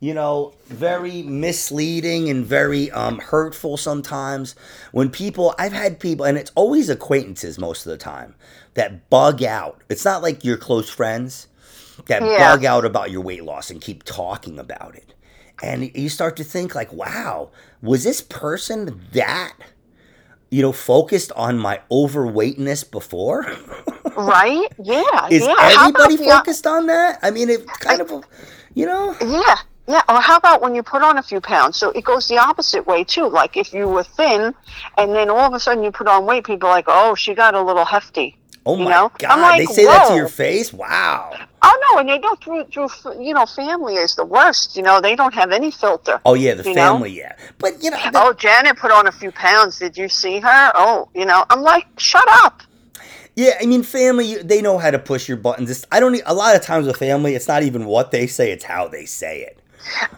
you know, very misleading and very um, hurtful sometimes. When people, I've had people, and it's always acquaintances most of the time that bug out. It's not like your close friends that Yeah. bug out about your weight loss and keep talking about it. And you start to think like, wow, was this person that, you know, focused on my overweightness before? right. Yeah. Is yeah. Everybody focused on that? I mean, it kind of, you know. Yeah. Yeah, or how about when you put on a few pounds? So it goes the opposite way too. Like if you were thin, and then all of a sudden you put on weight, people are like, "Oh, she got a little hefty." Oh You my know? god, I'm like, they say that to your face? Wow. Oh no, and they go through through you know family is the worst. You know they don't have any filter. Oh yeah, the You know? family, yeah. But you know, the- Oh, Janet put on a few pounds. Did you see her? Oh, you know, I'm like, shut up. yeah, I mean, family, they know how to push your buttons. It's, I don't. A lot of times with family, it's not even what they say; it's how they say it.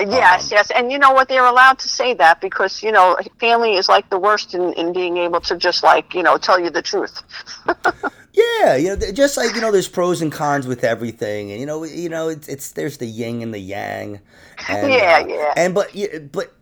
Yes, Um, yes, and you know what? They're allowed to say that because you know family is like the worst in, in being able to just like you know tell you the truth. Yeah, you know, just like you know, there's pros and cons with everything, and you know, you know, it's, it's there's the yin and the yang. And, Yeah, uh, yeah. And but but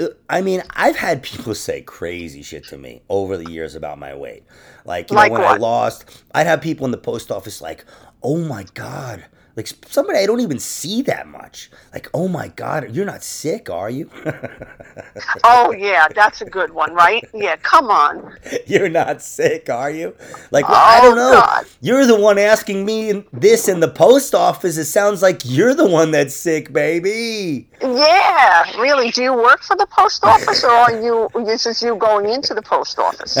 uh, I mean, I've had people say crazy shit to me over the years about my weight. Like you Like know, when I lost, I'd have people in the post office like, "Oh my god." Like somebody I don't even see that much. Like, oh my God, you're not sick, are you? oh yeah, that's a good one, right? Yeah, come on. You're not sick, are you? Like, well, oh, I don't oh, know. God. You're the one asking me this in the post office. It sounds like you're the one that's sick, baby. Yeah, really. Do you work for the post office, or are you? This is you going into the post office.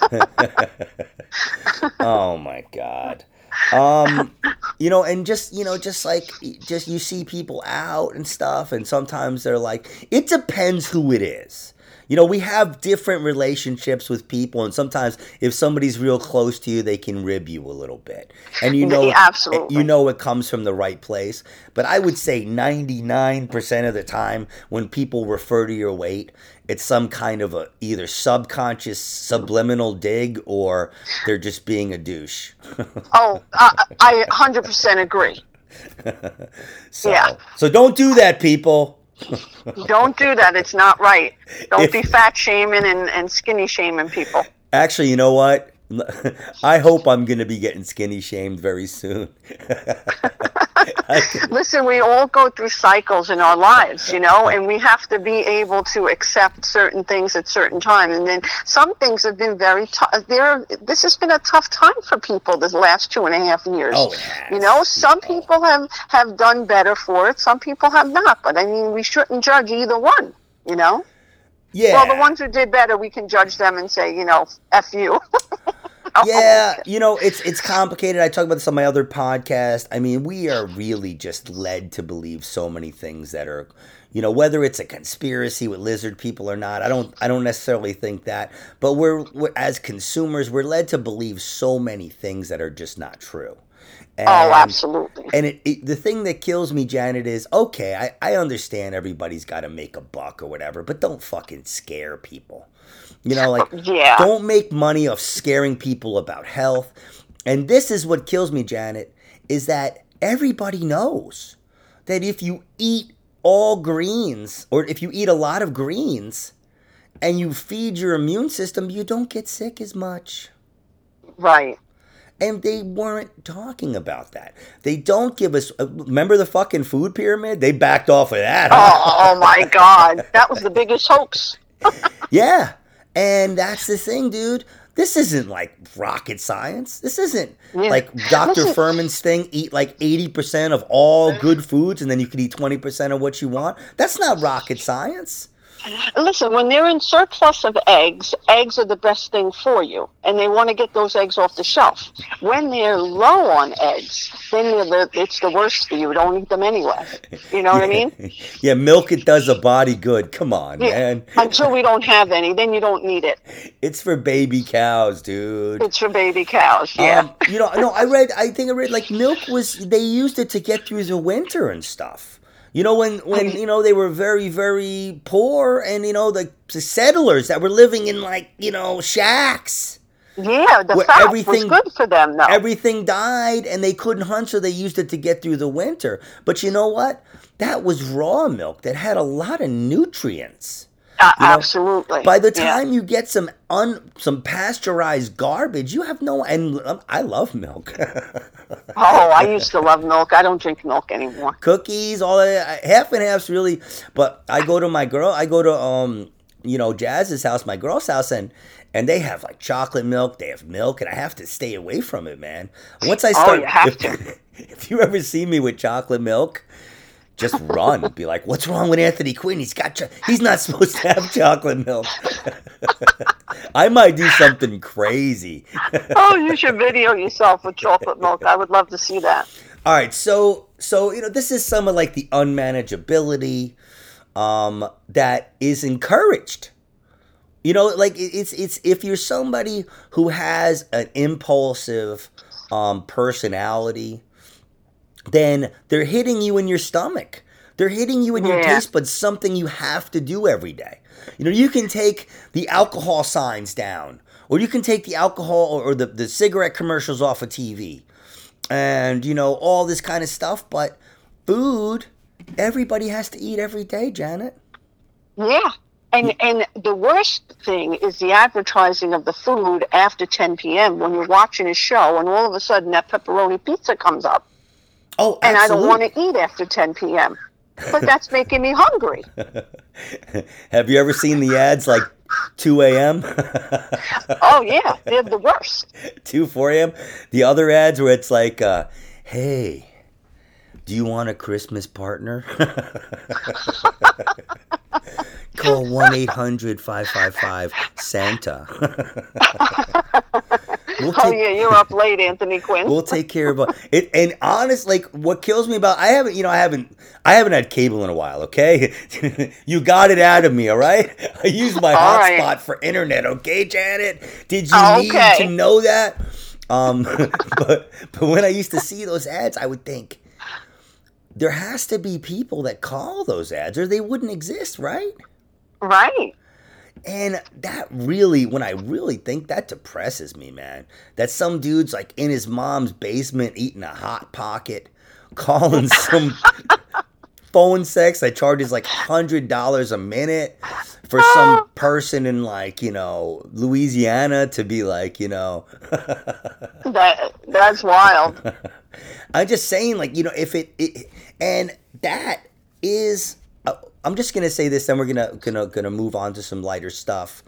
oh my God um you know and just you know just like just you see people out and stuff and sometimes they're like it depends who it is you know we have different relationships with people and sometimes if somebody's real close to you they can rib you a little bit and you know absolutely you know it comes from the right place but i would say 99% of the time when people refer to your weight it's some kind of a either subconscious subliminal dig or they're just being a douche. oh, I 100% agree. so, yeah. So don't do that, people. Don't do that. It's not right. Don't if, be fat shaming and, and skinny shaming people. Actually, you know what? I hope I'm going to be getting skinny shamed very soon. Listen, we all go through cycles in our lives, you know, and we have to be able to accept certain things at certain times. And then some things have been very tough. There, this has been a tough time for people this last two and a half years. Oh, you know, some people have have done better for it. Some people have not. But I mean, we shouldn't judge either one. You know. Yeah. Well, the ones who did better, we can judge them and say, you know, f you. yeah, you know, it's it's complicated. I talk about this on my other podcast. I mean, we are really just led to believe so many things that are, you know, whether it's a conspiracy with lizard people or not. I don't I don't necessarily think that, but we're, we're as consumers, we're led to believe so many things that are just not true. Oh, and, oh, absolutely. And it, it, the thing that kills me, Janet, is okay, I, I understand everybody's got to make a buck or whatever, but don't fucking scare people. You know, like yeah. don't make money off scaring people about health. And this is what kills me, Janet, is that everybody knows that if you eat all greens or if you eat a lot of greens and you feed your immune system, you don't get sick as much. Right. And they weren't talking about that. They don't give us. Uh, remember the fucking food pyramid? They backed off of that. Huh? Oh, oh my God. That was the biggest hoax. yeah. And that's the thing, dude. This isn't like rocket science. This isn't yeah. like Dr. Fuhrman's thing eat like 80% of all good foods and then you can eat 20% of what you want. That's not rocket science. Listen, when they're in surplus of eggs, eggs are the best thing for you, and they want to get those eggs off the shelf. When they're low on eggs, then the, it's the worst for you. Don't eat them anyway. You know what I mean? Yeah, milk it does a body good. Come on, yeah. man. Until we don't have any, then you don't need it. It's for baby cows, dude. It's for baby cows. Yeah. Um, you know, no, I read. I think I read like milk was. They used it to get through the winter and stuff. You know, when, when you know they were very, very poor and, you know, the, the settlers that were living in, like, you know, shacks. Yeah, the fat everything, was good for them, though. Everything died and they couldn't hunt, so they used it to get through the winter. But you know what? That was raw milk that had a lot of nutrients. Uh, you know, absolutely. By the time yeah. you get some un some pasteurized garbage, you have no. And I love milk. oh, I used to love milk. I don't drink milk anymore. Cookies, all that, half and half's really. But I go to my girl. I go to um, you know, Jazz's house, my girl's house, and and they have like chocolate milk. They have milk, and I have to stay away from it, man. Once I oh, start, oh, you have if, to. if you ever see me with chocolate milk, just run. Be like, what's wrong with Anthony Quinn? He's got cho- he's not supposed to have chocolate milk. I might do something crazy. oh, you should video yourself with chocolate milk. I would love to see that. All right, so so you know this is some of like the unmanageability um, that is encouraged. You know, like it's it's if you're somebody who has an impulsive um, personality then they're hitting you in your stomach. They're hitting you in your yeah. taste buds, something you have to do every day. You know, you can take the alcohol signs down, or you can take the alcohol or, or the, the cigarette commercials off of TV, and, you know, all this kind of stuff, but food, everybody has to eat every day, Janet. Yeah. And and the worst thing is the advertising of the food after 10 p.m. when you're watching a show and all of a sudden that pepperoni pizza comes up. Oh, and I don't want to eat after 10 p.m. But that's making me hungry. Have you ever seen the ads like 2 a.m., Oh yeah, they're the worst. 2, 4 a.m.? The other ads where it's like, uh, hey, do you want a Christmas partner? Call 1 800 555 Santa. We'll Oh yeah, you're up late, Anthony Quinn. We'll take care of it. And honest, like what kills me about I haven't, you know, I haven't, I haven't had cable in a while. Okay, you got it out of me. All right, I use my All right. hotspot for internet. Okay, Janet, did you Okay. need to know that? Um, but but when I used to see those ads, I would think there has to be people that call those ads, or they wouldn't exist, right? right. And that really, when I really think that depresses me, man. That some dude's like in his mom's basement eating a hot pocket, calling some phone sex that charges like hundred dollars a minute for some person in like you know Louisiana to be like you know. That that's wild. I'm just saying, like you know, if it, it and that is, I'm just gonna say this, then we're gonna gonna gonna move on to some lighter stuff.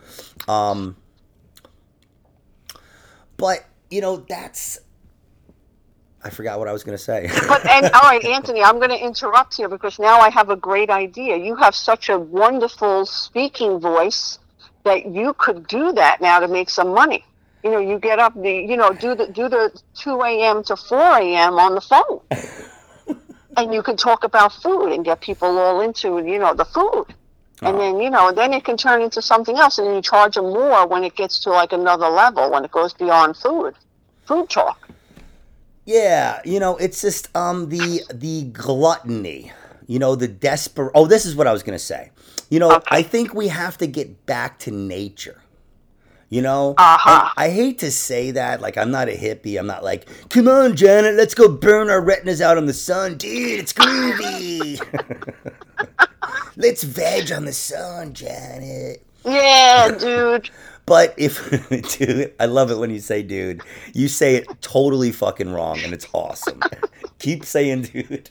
Um, but you know, that's. I forgot what I was gonna say. But and all right, Anthony, I'm going to interrupt here because now I have a great idea. You have such a wonderful speaking voice that you could do that now to make some money. You know, you get up the, you know, do the do the 2 a.m. to 4 a.m. on the phone, and you can talk about food and get people all into, you know, the food. And Oh. then you know, then it can turn into something else, and you charge them more when it gets to like another level, when it goes beyond food, food talk. Yeah, you know, it's just um the the gluttony, you know, the desperate. Oh, this is what I was gonna say. You know, Okay. I think we have to get back to nature. You know, Uh-huh. And I hate to say that. Like, I'm not a hippie. I'm not like, come on, Janet, let's go burn our retinas out in the sun, dude. It's groovy. let's veg on the sun, Janet. Yeah, dude. But if, dude, I love it when you say dude. You say it totally fucking wrong, and it's awesome. Keep saying dude.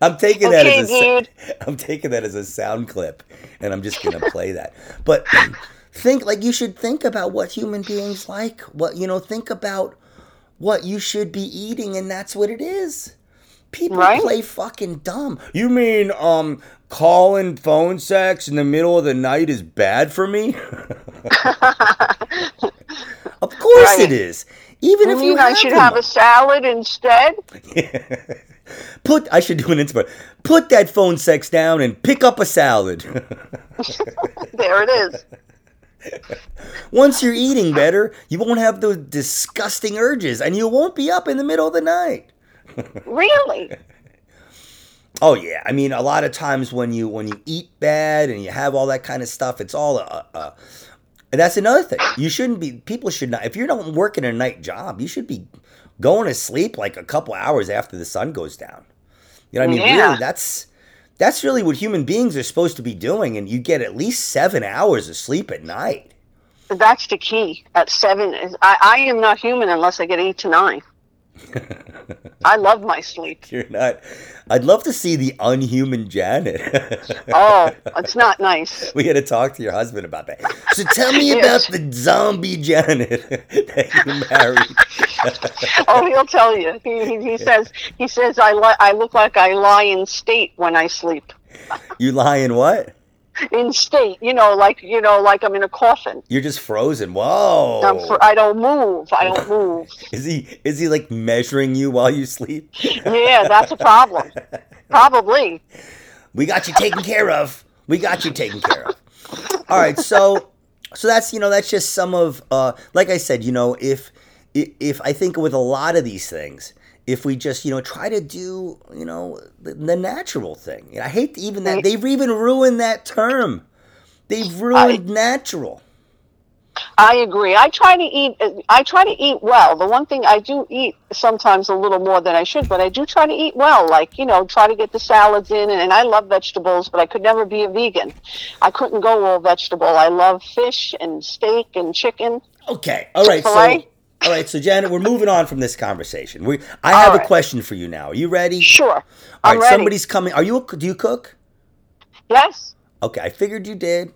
I'm taking that as a, dude. I'm taking that as a sound clip, and I'm just gonna play that. But think like you should think about what human beings like. What you know, think about what you should be eating, and that's what it is. People Right. play fucking dumb. You mean um calling phone sex in the middle of the night is bad for me? of course it Right. is. Even You if you I should have a salad instead? Put I should do an inspire. Put that phone sex down and pick up a salad. There it is. Once you're eating better, you won't have those disgusting urges and you won't be up in the middle of the night. Really? Oh yeah, I mean a lot of times when you when you eat bad and you have all that kind of stuff, it's all a, a and that's another thing. You shouldn't be people should not if you're not working a night job, you should be going to sleep like a couple hours after the sun goes down. You know what I mean? Yeah. Really, that's that's really what human beings are supposed to be doing and you get at least 7 hours of sleep at night. That's the key. At seven, I, I am not human unless I get eight to nine. I love my sleep. You're not I'd love to see the unhuman Janet. Oh, it's not nice. We got to talk to your husband about that. So tell me Yes. about the zombie Janet that you married. Oh, he'll tell you. He, he, he says he says I li- I look like I lie in state when I sleep. You lying what? In state, you know, like you know, like I'm in a coffin. You're just frozen. Whoa. I'm fr- I don't move. I don't move. is he is he like measuring you while you sleep? Yeah, that's a problem. Probably. We got you taken care of. We got you taken care of. All right, so so that's you know that's just some of uh like I said, you know, if if, if I think with a lot of these things, if we just you know try to do you know the, the natural thing. I hate even that they've even ruined that term. They've ruined natural. I agree. I try to eat. I try to eat well. The one thing I do eat sometimes a little more than I should, but I do try to eat well. Like you know, try to get the salads in, and, and I love vegetables, but I could never be a vegan. I couldn't go all vegetable. I love fish and steak and chicken. Okay, all right. So? All right, so Janet, we're moving on from this conversation. We, I have All a question for you now. Are you ready? Sure. All I'm right, ready. somebody's coming. Are you? A, do you cook? Yes. Okay, I figured you did.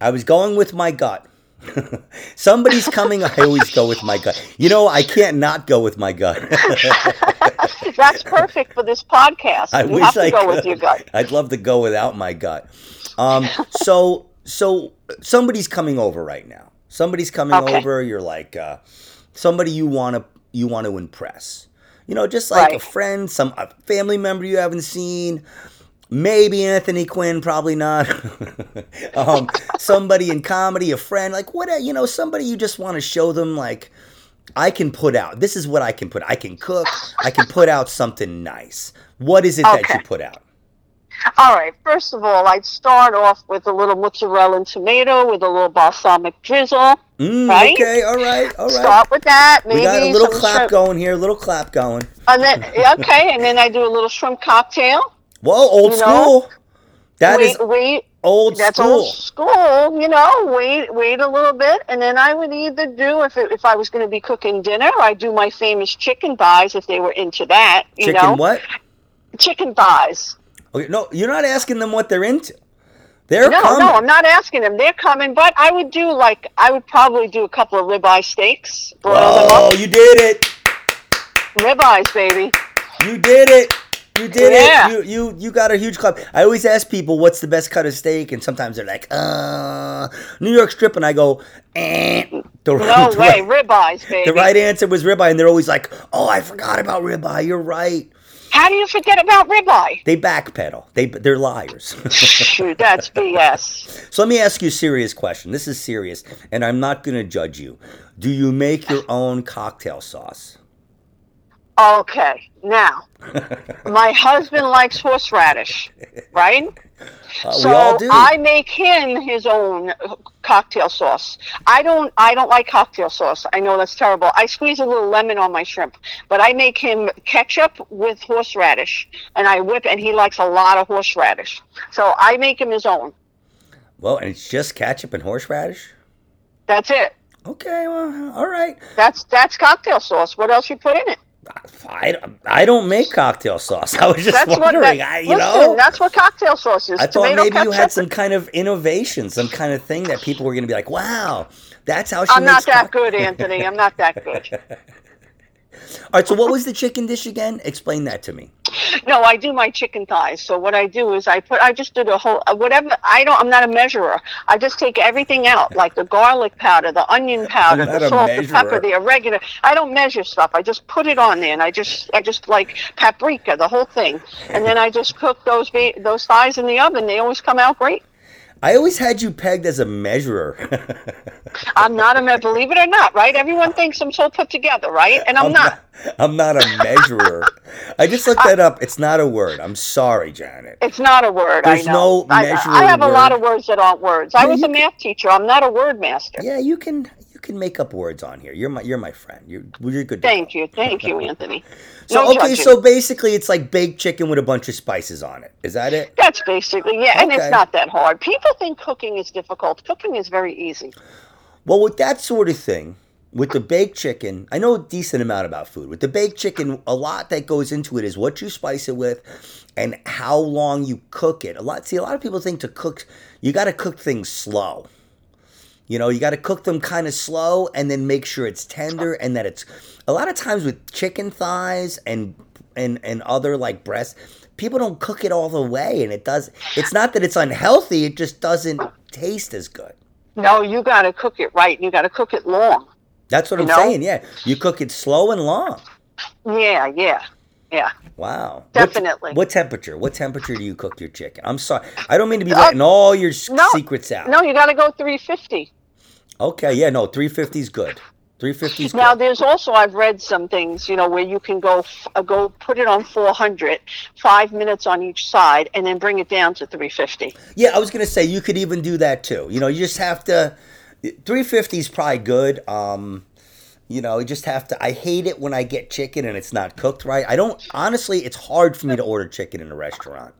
I was going with my gut. Somebody's coming. I always go with my gut. You know, I can't not go with my gut. That's perfect for this podcast. I you wish I go could. with your gut. I'd love to go without my gut. Um, so, so somebody's coming over right now. Somebody's coming Okay. over. You're like uh, somebody you want to you want to impress. You know, just like a friend, some a family member you haven't seen. Maybe Anthony Quinn, probably not. um, somebody in comedy, a friend, like what? You know, somebody you just want to show them like. I can put out. This is what I can put. I can cook. I can put out something nice. What is it that you put out? All right. First of all, I'd start off with a little mozzarella and tomato with a little balsamic drizzle. Mm, Right? Okay, all right, all right. Start with that. Maybe we got a little clap shrimp. going here, a little clap going. And then, okay, and then I do a little shrimp cocktail. Whoa, old You know, school. That is wait, wait. old That's school. old school, you know. Wait, wait a little bit, and then I would either do if it, if I was going to be cooking dinner, I'd do my famous chicken thighs if they were into that. You Chicken know, what? chicken thighs. Okay, no, you're not asking them what they're into. They're No, coming. no, I'm not asking them. They're coming, but I would do like I would probably do a couple of ribeye steaks, Oh, you did it. Ribeyes, baby. You did it. You did Yeah. it. You you you got a huge club. I always ask people what's the best cut of steak, and sometimes they're like, uh, New York strip, and I go, eh. The, No the way, right- ribeyes, baby. The right answer was ribeye, and they're always like, "Oh, I forgot about ribeye. You're right." How do you forget about ribeye? They backpedal. They they're liars. Shoot, that's BS. so let me ask you a serious question. This is serious, and I'm not going to judge you. Do you make your own cocktail sauce? Okay, now my husband likes horseradish, right? Uh, so we all do. I make him his own cocktail sauce. I don't. I don't like cocktail sauce. I know that's terrible. I squeeze a little lemon on my shrimp, but I make him ketchup with horseradish, and I whip. And he likes a lot of horseradish, so I make him his own. well, and it's just ketchup and horseradish. That's it. Okay, well, all right. That's that's cocktail sauce. What else you put in it? I, I don't make cocktail sauce. I was just That's what. wondering. That, I, you listen, know, that's what cocktail sauce is. I thought maybe you had some kind of innovation, some kind of thing that people were going to be like, "Wow, that's how she I'm makes." not that cock-" good, Anthony. I'm not that good. All right. So, what was the chicken dish again? Explain that to me. No, I do my chicken thighs. So what I do is I put I just do the whole uh, whatever I don't I'm not a measurer. I just take everything out like the garlic powder, the onion powder, the salt, the pepper, the oregano. I don't measure stuff. I just put it on there and I just I just like paprika, the whole thing. And then I just cook those those thighs in the oven. They always come out great. I always had you pegged as a measurer. I'm not a me- believe it or not, right? Everyone thinks I'm so put together, right? And I'm, not. I'm not a measurer. I just looked that up. It's not a word. I'm sorry, Janet. It's not a word. There's I know. no measurer I have a lot of words that aren't words. I was a math teacher. I'm not a word master. Yeah, you can can make up words on here. You're my you're my friend. You're you're good. Thank you, thank you, Anthony. So No okay, judging. so basically it's like baked chicken with a bunch of spices on it. Is that it? That's basically yeah, and it's not that hard. People think cooking is difficult. Cooking is very easy. Well, with that sort of thing, with the baked chicken, I know a decent amount about food. With the baked chicken, a lot that goes into it is what you spice it with and how long you cook it. A lot see a lot of people think to cook you got to cook things slow. You know, you got to cook them kind of slow and then make sure it's tender and that it's a lot of times with chicken thighs and and and other like breasts, people don't cook it all the way and it does it's not that it's unhealthy, it just doesn't taste as good. No, you got to cook it right. You got to cook it long. That's what I'm know? saying. Yeah, you cook it slow and long. Yeah, yeah, yeah. Wow. Definitely. What, what temperature? What temperature do you cook your chicken? I'm sorry. I don't mean to be Uh, letting all your no, secrets out. No, you got to go 350. Okay. Yeah. No. 350 is good. 350 is good. Now, good. there's also I've read some things, you know, where you can go uh, go put it on 400, five minutes on each side, and then bring it down to 350. Yeah. I was gonna say you could even do that too. You know, you just have to. 350 is probably good. Um, you know, you just have to. I hate it when I get chicken and it's not cooked right. I don't. Honestly, it's hard for me to order chicken in a restaurant.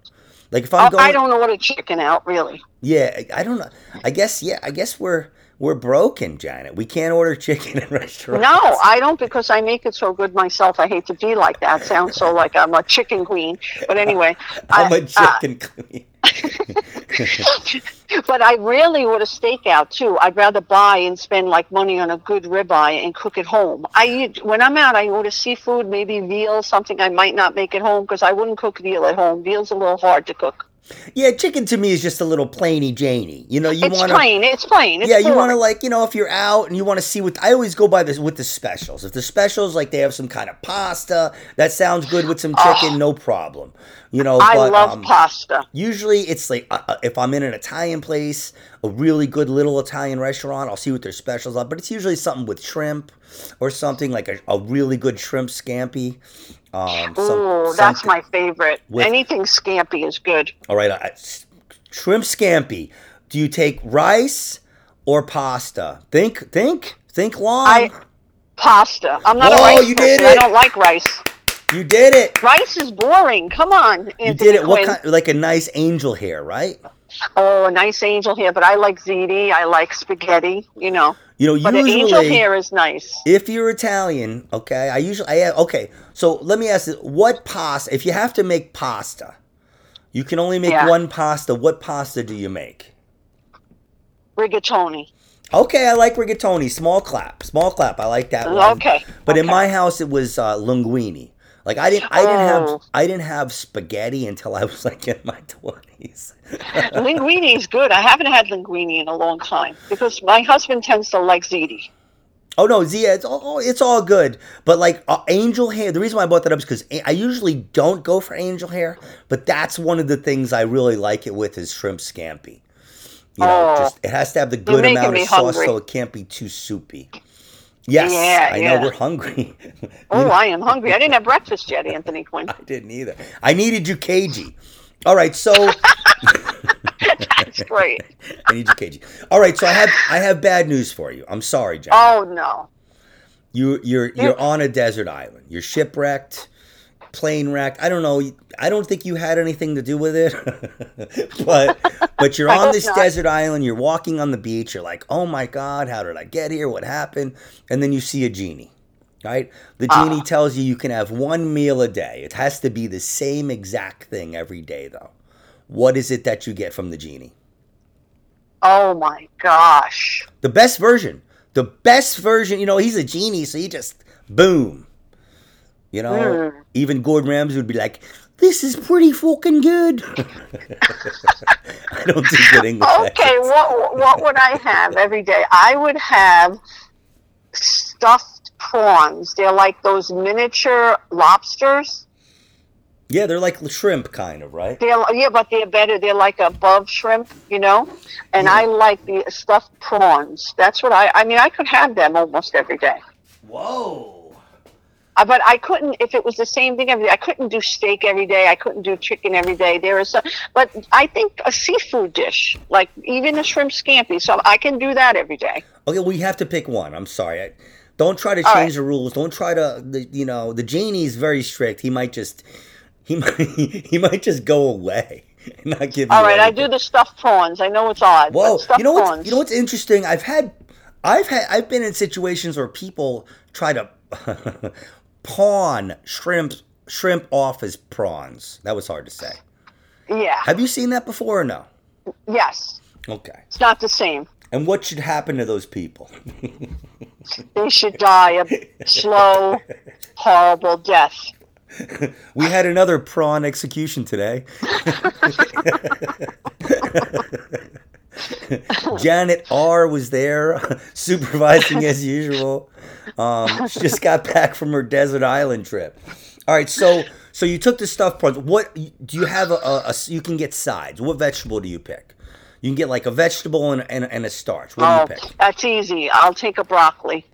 Like if I'm going. I don't know what a chicken out really. Yeah, I don't know. I guess yeah. I guess we're we're broken, Janet. We can't order chicken in restaurants. No, I don't because I make it so good myself. I hate to be like that. Sounds so like I'm a chicken queen. But anyway, I'm I- a uh, chicken queen. but I really would a steakout too. I'd rather buy and spend like money on a good ribeye and cook it home. I eat- when I'm out, I order seafood, maybe veal, something I might not make at home because I wouldn't cook veal at home. Veal's a little hard to cook. Yeah, chicken to me is just a little plainy Janie. You know, you it's want to. plain. It's plain. It's Yeah, you want to like you know if you're out and you want to see what I always go by this with the specials. If the specials like they have some kind of pasta that sounds good with some chicken, no problem. You know, Oh. I but, love um, pasta. Usually it's like uh, uh, if I'm in an Italian place, a really good little Italian restaurant, I'll see what their specials are. But it's usually something with shrimp or something like a, a really good shrimp scampi. Um, some- Ooh, that's my favorite. with- Anything scampi is good. All right, I, shrimp scampi. Do you take rice or pasta? Think, think, think long. I pasta. I'm not Whoa, a rice you person. did I don't like rice. you did it. Rice is boring. Come on, You did it. What kind? Like a nice angel hair, right? Oh, a nice angel hair, but I like ziti. I like spaghetti. You know, You know, but an angel usually hair is nice. if you're Italian, okay, I usually I okay. So let me ask you, what pasta? If you have to make pasta, you can only make Yeah. one pasta. What pasta do you make? Rigatoni. Okay, I like rigatoni. Small clap, small clap. I like that one. Okay. But in my house, it was uh, linguine. Like I didn't, I didn't have, Oh. I didn't have spaghetti until I was like in my twenties. linguine is good. I haven't had linguine in a long time because my husband tends to like ziti. oh no, Zia, it's all, it's all good. But like uh, angel hair, the reason why I brought that up is because I usually don't go for angel hair, but that's one of the things I really like it with is shrimp scampi. You know, Oh. just it has to have the good amount of sauce, hungry. so it can't be too soupy. Yes, Yeah, I know we're hungry. Oh, I am hungry. I didn't have breakfast yet, Anthony Quinn. I didn't either. I needed you cagey. All right, so That's great. I need you cagey. All right, so I have I have bad news for you. I'm sorry, John. Oh no. You you're you're on a desert island. You're shipwrecked, plane wreck. I don't know. I don't think you had anything to do with it. but but you're on this not. desert island. You're walking on the beach. You're like, oh my god, how did I get here? What happened? And then you see a genie. Right? The Ah. genie tells you you can have one meal a day. It has to be the same exact thing every day, though. What is it that you get from the genie? Oh my gosh. The best version. The best version. You know, he's a genie, so he just boom. You know, Mm. even Gordon Ramsay would be like, "This is pretty fucking good." I don't do good English. Okay, accents. what what would I have every day? I would have stuffed prawns. They're like those miniature lobsters. Yeah, they're like shrimp, kind of, right? They're yeah, but they're better. They're like above shrimp, you know. And I like the stuffed prawns. That's what I. I mean, I could have them almost every day. Whoa. Uh, But I couldn't if it was the same thing every day. I couldn't do steak every day. I couldn't do chicken every day. There is some, but I think a seafood dish, like even a shrimp scampi, so I can do that every day. Okay, we have to pick one. I'm sorry. I, don't try to change right. the rules. Don't try to. The, you know, the genie's very strict. He might just. He might. He might just go away and not give. All right, I do the stuffed prawns. I know it's odd. Whoa, you know what's prawns. you know what's interesting? I've had, I've had, I've been in situations where people try to pawn shrimp shrimp off as prawns. That was hard to say. Yeah. Have you seen that before or no? Yes. Okay. It's not the same. And what should happen to those people? They should die a slow, horrible death. we had another prawn execution today. Janet R was there supervising as usual. Um, she just got back from her desert island trip. All right, so so you took the stuffed prawns. What do you have? A, a, a- you can get sides. What vegetable do you pick? You can get like a vegetable and, and, and a starch. What Oh, do you pick? that's easy. I'll take a broccoli.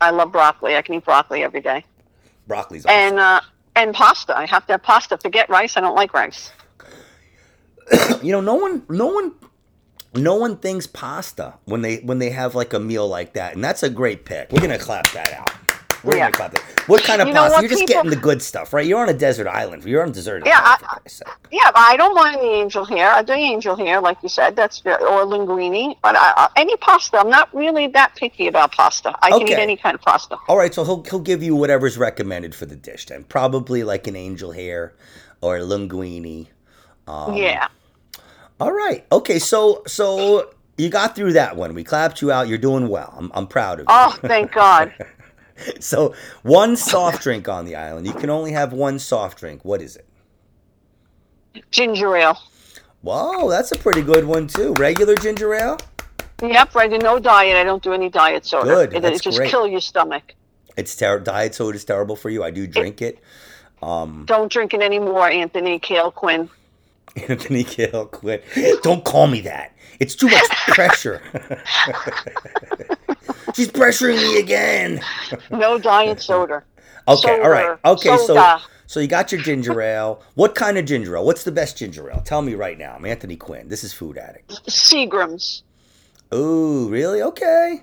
I love broccoli. I can eat broccoli every day. Broccoli's awesome. And uh, and pasta. I have to have pasta. Forget rice. I don't like rice. you know no one no one no one thinks pasta when they when they have like a meal like that and that's a great pick we're gonna clap that out We're Yeah. gonna clap that. What kind of You pasta? You're just people- getting the good stuff, right? You're on a desert island. You're on a desert Yeah, island. I- Christ's sake. Yeah, but I don't mind the angel hair. I do angel hair, like you said. That's ve- or linguine. But I, any pasta, I'm not really that picky about pasta. I can eat any kind of pasta. All right, so he'll he'll give you whatever's recommended for the dish then. Probably like an angel hair or linguine. Um, yeah. All right. Okay, so so you got through that one. We clapped you out. You're doing well. I'm I'm proud of you. Oh, thank God. So one soft drink on the island. You can only have one soft drink. What is it? Ginger ale. Whoa, that's a pretty good one too. Regular ginger ale. Yep, right. No diet. I don't do any diet soda. Good, It, that's it just great. kill your stomach. It's ter- diet soda is terrible for you. I do drink it. Um, Don't drink it anymore, Anthony Kale Quinn. Anthony Kill quit. Don't call me that. It's too much pressure. She's pressuring me again. No diet soda. Okay, all right. Okay, so Soda. so you got your ginger ale. What kind of ginger ale? What's the best ginger ale? Tell me right now. I'm Anthony Quinn. This is Food Addict. Seagram's. Oh, really? Okay.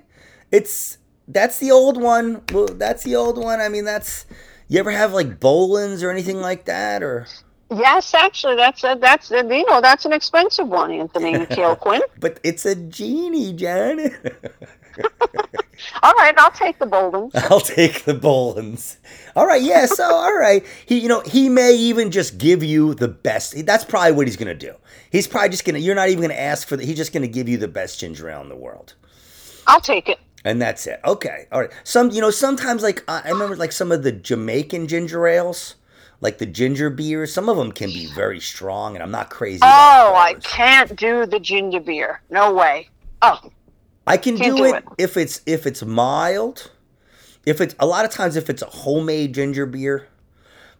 It's that's the old one. Well, that's the old one. I mean, that's you ever have like Boylan's or anything like that or Yes, actually, that's a, that's a, you know that's an expensive one, Anthony Quinn. but it's a genie, Janet. All right, I'll take the Boylan. I'll take the Boylan's. All right, yeah. So, all right, he, you know, he may even just give you the best. That's probably what he's gonna do. He's probably just gonna. You're not even gonna ask for the. He's just gonna give you the best ginger ale in the world, I'll take it. and that's it. Okay, all right. Some, you know, sometimes like I I remember like some of the Jamaican ginger ales, like the ginger beer. Some of them can be very strong, and I'm not crazy. about Oh, I can't do the ginger beer. No way. Oh, I can do, do it, it. if it's if it's mild. If it's a lot of times if it's a homemade ginger beer,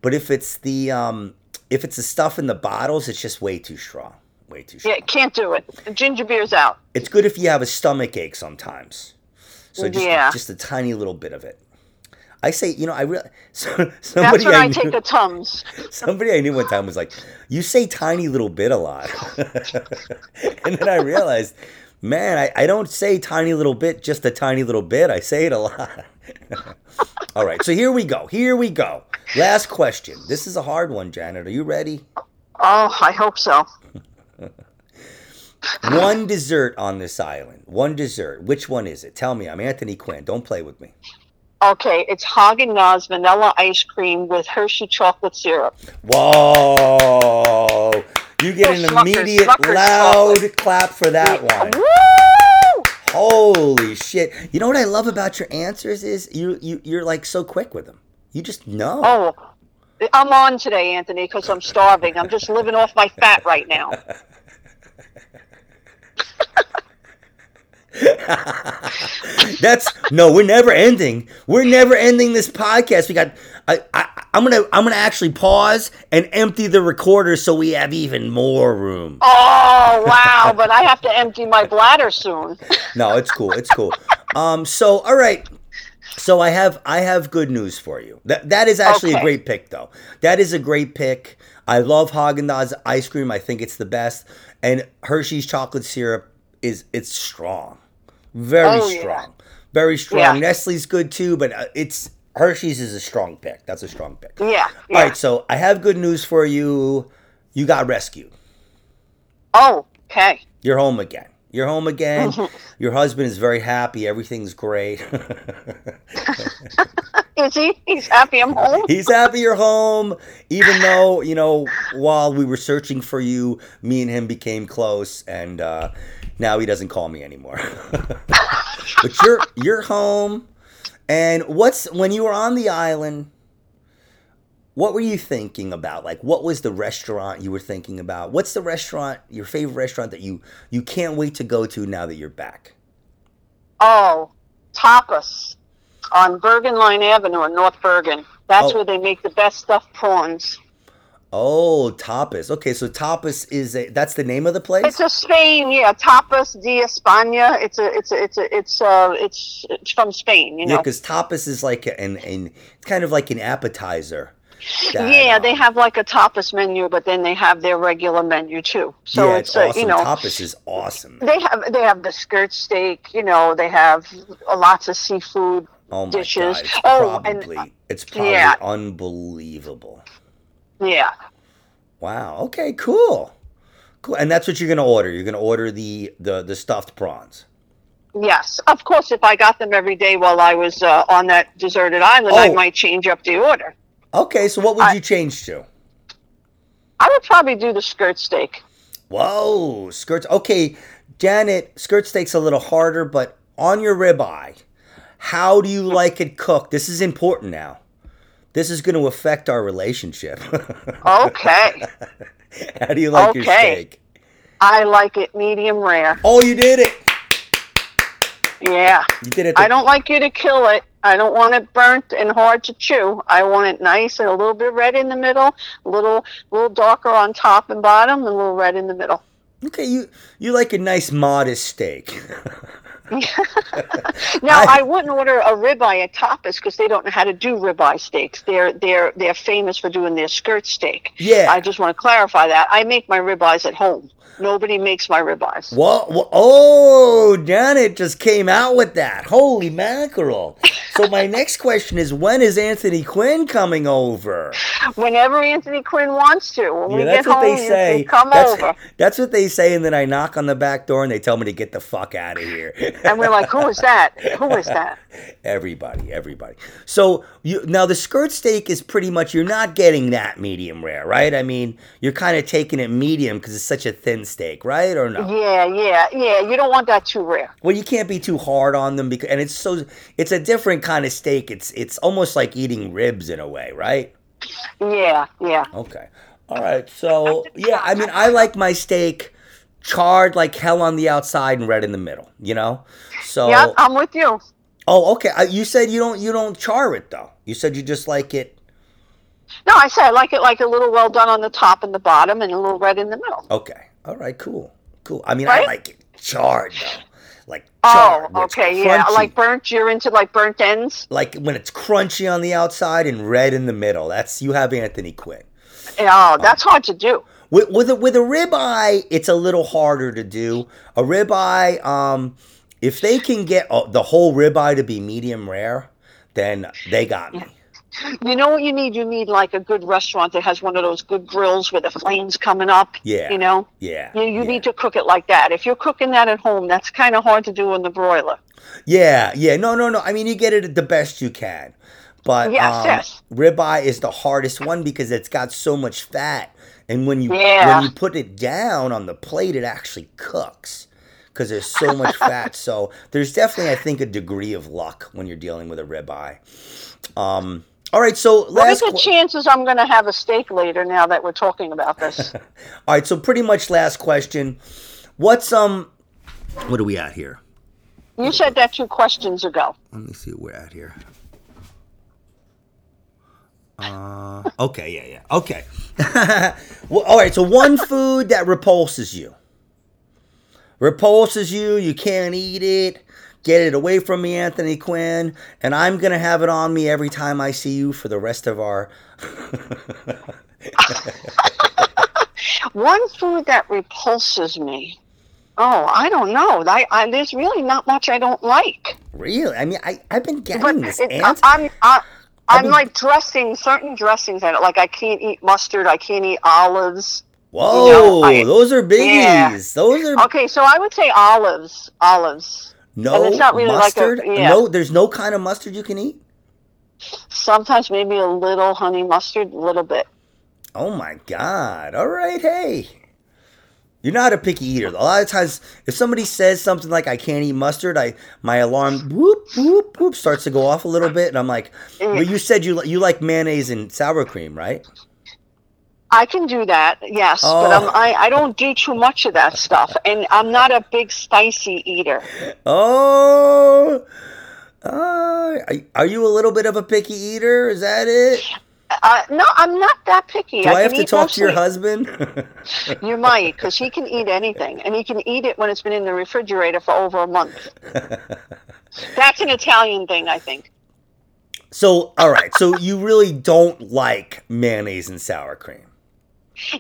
but if it's the um if it's the stuff in the bottles, it's just way too strong. Way too strong. yeah, can't do it. Ginger beer's out. It's good if you have a stomach ache sometimes. So just Yeah. just a tiny little bit of it. I say, you know, I really so, That's somebody when I, I, knew, take the Tums. somebody I knew one time was like, "You say tiny little bit a lot," and then I realized, man, I, I don't say tiny little bit just a tiny little bit. I say it a lot. All right, so here we go. Here we go. Last question. This is a hard one, Janet. Are you ready? Oh, I hope so. One dessert on this island. One dessert. Which one is it? Tell me. I'm Anthony Quinn. Don't play with me. Okay, it's Haagen Dazs vanilla ice cream with Hershey chocolate syrup. Whoa! You get Oh, an immediate loud chocolate. clap for that one. Woo! Holy shit! You know what I love about your answers is you you you're like so quick with them. You just know. Oh, I'm on today, Anthony, because I'm starving. I'm just living off my fat right now. That's no. We're never ending. We're never ending this podcast. We got. I, I I'm gonna I'm gonna actually pause and empty the recorder so we have even more room. Oh, wow, but I have to empty my bladder soon. No, it's cool. It's cool. Um. So all right. So I have I have good news for you. That that is actually a great pick though. That is a great pick. I love Haagen Dazs ice cream. I think it's the best. And Hershey's chocolate syrup is it's strong, very Oh, yeah. strong, very strong. Yeah. Nestle's good too, but uh, it's Hershey's is a strong pick. That's a strong pick. Yeah. yeah. All right. So I have good news for you. You got rescued. Oh, okay. You're home again. You're home again. Your husband is very happy. Everything's great. Is he? He's happy I'm home? He's happy you're home, even though, you know, while we were searching for you, me and him became close, and uh, now he doesn't call me anymore. but you're you're home, and what's when you were on the island? What were you thinking about? Like, what was the restaurant you were thinking about? What's the restaurant, your favorite restaurant that you you can't wait to go to now that you're back? Oh, tapas on Bergenline Avenue in North Bergen. That's Oh. where they make the best stuffed prawns. Oh, tapas. Okay, so tapas is a that's the name of the place. It's a Spain, yeah. Tapas de España. It's a, it's a, it's a, it's uh, it's, it's from Spain, you Yeah, because tapas is like an, an it's kind of like an appetizer. that, yeah, they have like a tapas menu, but then they have their regular menu too. So yeah, it's, it's uh, awesome. you know, tapas is awesome. they have they have the skirt steak. You know, they have lots of seafood. Oh my dishes. god! It's Oh, and, probably uh, it's probably yeah. unbelievable. Yeah. Wow. Okay. Cool. Cool. And that's what you're gonna order. You're gonna order the the the stuffed prawns. Yes, of course. If I got them every day while I was uh, on that deserted island, I Oh. might change up the order. Okay. So what would I- you change to? I would probably do the skirt steak. Whoa, skirts. Okay, Janet, skirt steak's a little harder, but on your ribeye, how do you like it cooked? This is important now. This is going to affect our relationship. Okay, how do you like your Okay. steak? I like it medium rare. Oh, you did it. Yeah, You did it. I don't like you to kill it. I don't want it burnt and hard to chew. I want it nice and a little bit red in the middle, a little little darker on top and bottom, and a little red in the middle. Okay, you you like a nice modest steak. Now I- I, wouldn't order a ribeye at Tapas because they don't know how to do ribeye steaks. They're they're they're famous for doing their skirt steak. Yeah. I just want to clarify that. I make my ribeyes at home. Nobody makes my ribeyes. What? what? Oh, Janet just came out with that. Holy mackerel! So my next question is, when is Anthony Quinn coming over? Whenever Anthony Quinn wants to, when we Yeah, get that's what home, they say. can come that's, over. that's what they say, and then I knock on the back door and they tell me to get the fuck out of here. And we're like, who is that? Who is that? everybody, everybody. So you now the skirt steak is pretty much you're not getting that medium rare, right? I mean, you're kind of taking it medium because it's such a thin steak, right? Or no? Yeah, yeah, yeah. You don't want that too rare. Well, you can't be too hard on them because, and it's so it's a different kind of steak. It's it's almost like eating ribs in a way, right? Yeah, yeah. Okay. All right. So yeah, I mean, I like my steak charred like hell on the outside and red in the middle. You know. So Yeah, I'm with you. oh, okay. You said you don't you don't char it though. You said you just like it. No, I said I like it like a little well done on the top and the bottom, and a little red in the middle. Okay. All right. Cool. Cool. I mean, I like it charred though, like Oh, charred. okay, yeah. Like burnt. You're into like burnt ends. like when it's crunchy on the outside and red in the middle. That's you have Anthony Quinn. Oh, that's hard to do. With with a, with a ribeye, it's a little harder to do. A ribeye, um, if they can get uh, the whole ribeye to be medium rare, then they got me. You know what you need? You need like a good restaurant that has one of those good grills where the flames coming up. Yeah. You know, Yeah, you, you yeah. need to cook it like that. If you're cooking that at home, that's kind of hard to do in the broiler. Yeah, yeah. No, no, no. I mean, you get it the best you can, but Yes, um, yes. ribeye is the hardest one because it's got so much fat, and when you Yeah. when you put it down on the plate, it actually cooks because there's so much fat. So there's definitely, I think, a degree of luck when you're dealing with a ribeye. Um. All right. So What are the que- chances I'm going to have a steak later now that we're talking about this? All right. So pretty much last question. What's um. What are we at here? you said that two questions ago. Let me see where we're at here. Uh, okay, yeah, yeah. Okay. well, all right, so one food that repulses you. Repulses you, you can't eat it. Get it away from me, Anthony Quinn. And I'm going to have it on me every time I see you for the rest of our. One food that repulses me. Oh, I don't know. I, I there's really not much I don't like. really? I mean, I, I've been getting But this it, answer. I'm I, I'm like dressing certain dressings in it. Like I can't eat mustard. I can't eat olives. Whoa, know, I- those are biggies. Yeah. Those are Okay, so I would say olives. Olives. No really like a- mustard. yeah. No, there's no kind of mustard you can eat. Sometimes maybe a little honey mustard, a little bit. Oh my god. All right, hey. You're not a picky eater. A lot of times if somebody says something like I can't eat mustard, I my alarm whoop whoop whoop starts to go off a little bit and I'm like, "Well, you said you you like mayonnaise and sour cream, right?" I can do that, yes, but Oh. I'm, I I don't do too much of that stuff, and I'm not a big spicy eater. Oh. Uh, are, you a little bit of a picky eater? Is that it? Uh, no, I'm not that picky. Do I, can have to talk to your husband? You might, because he can eat anything, and he can eat it when it's been in the refrigerator for over a month. That's an Italian thing, I think. so, all right. So you really don't like mayonnaise and sour cream.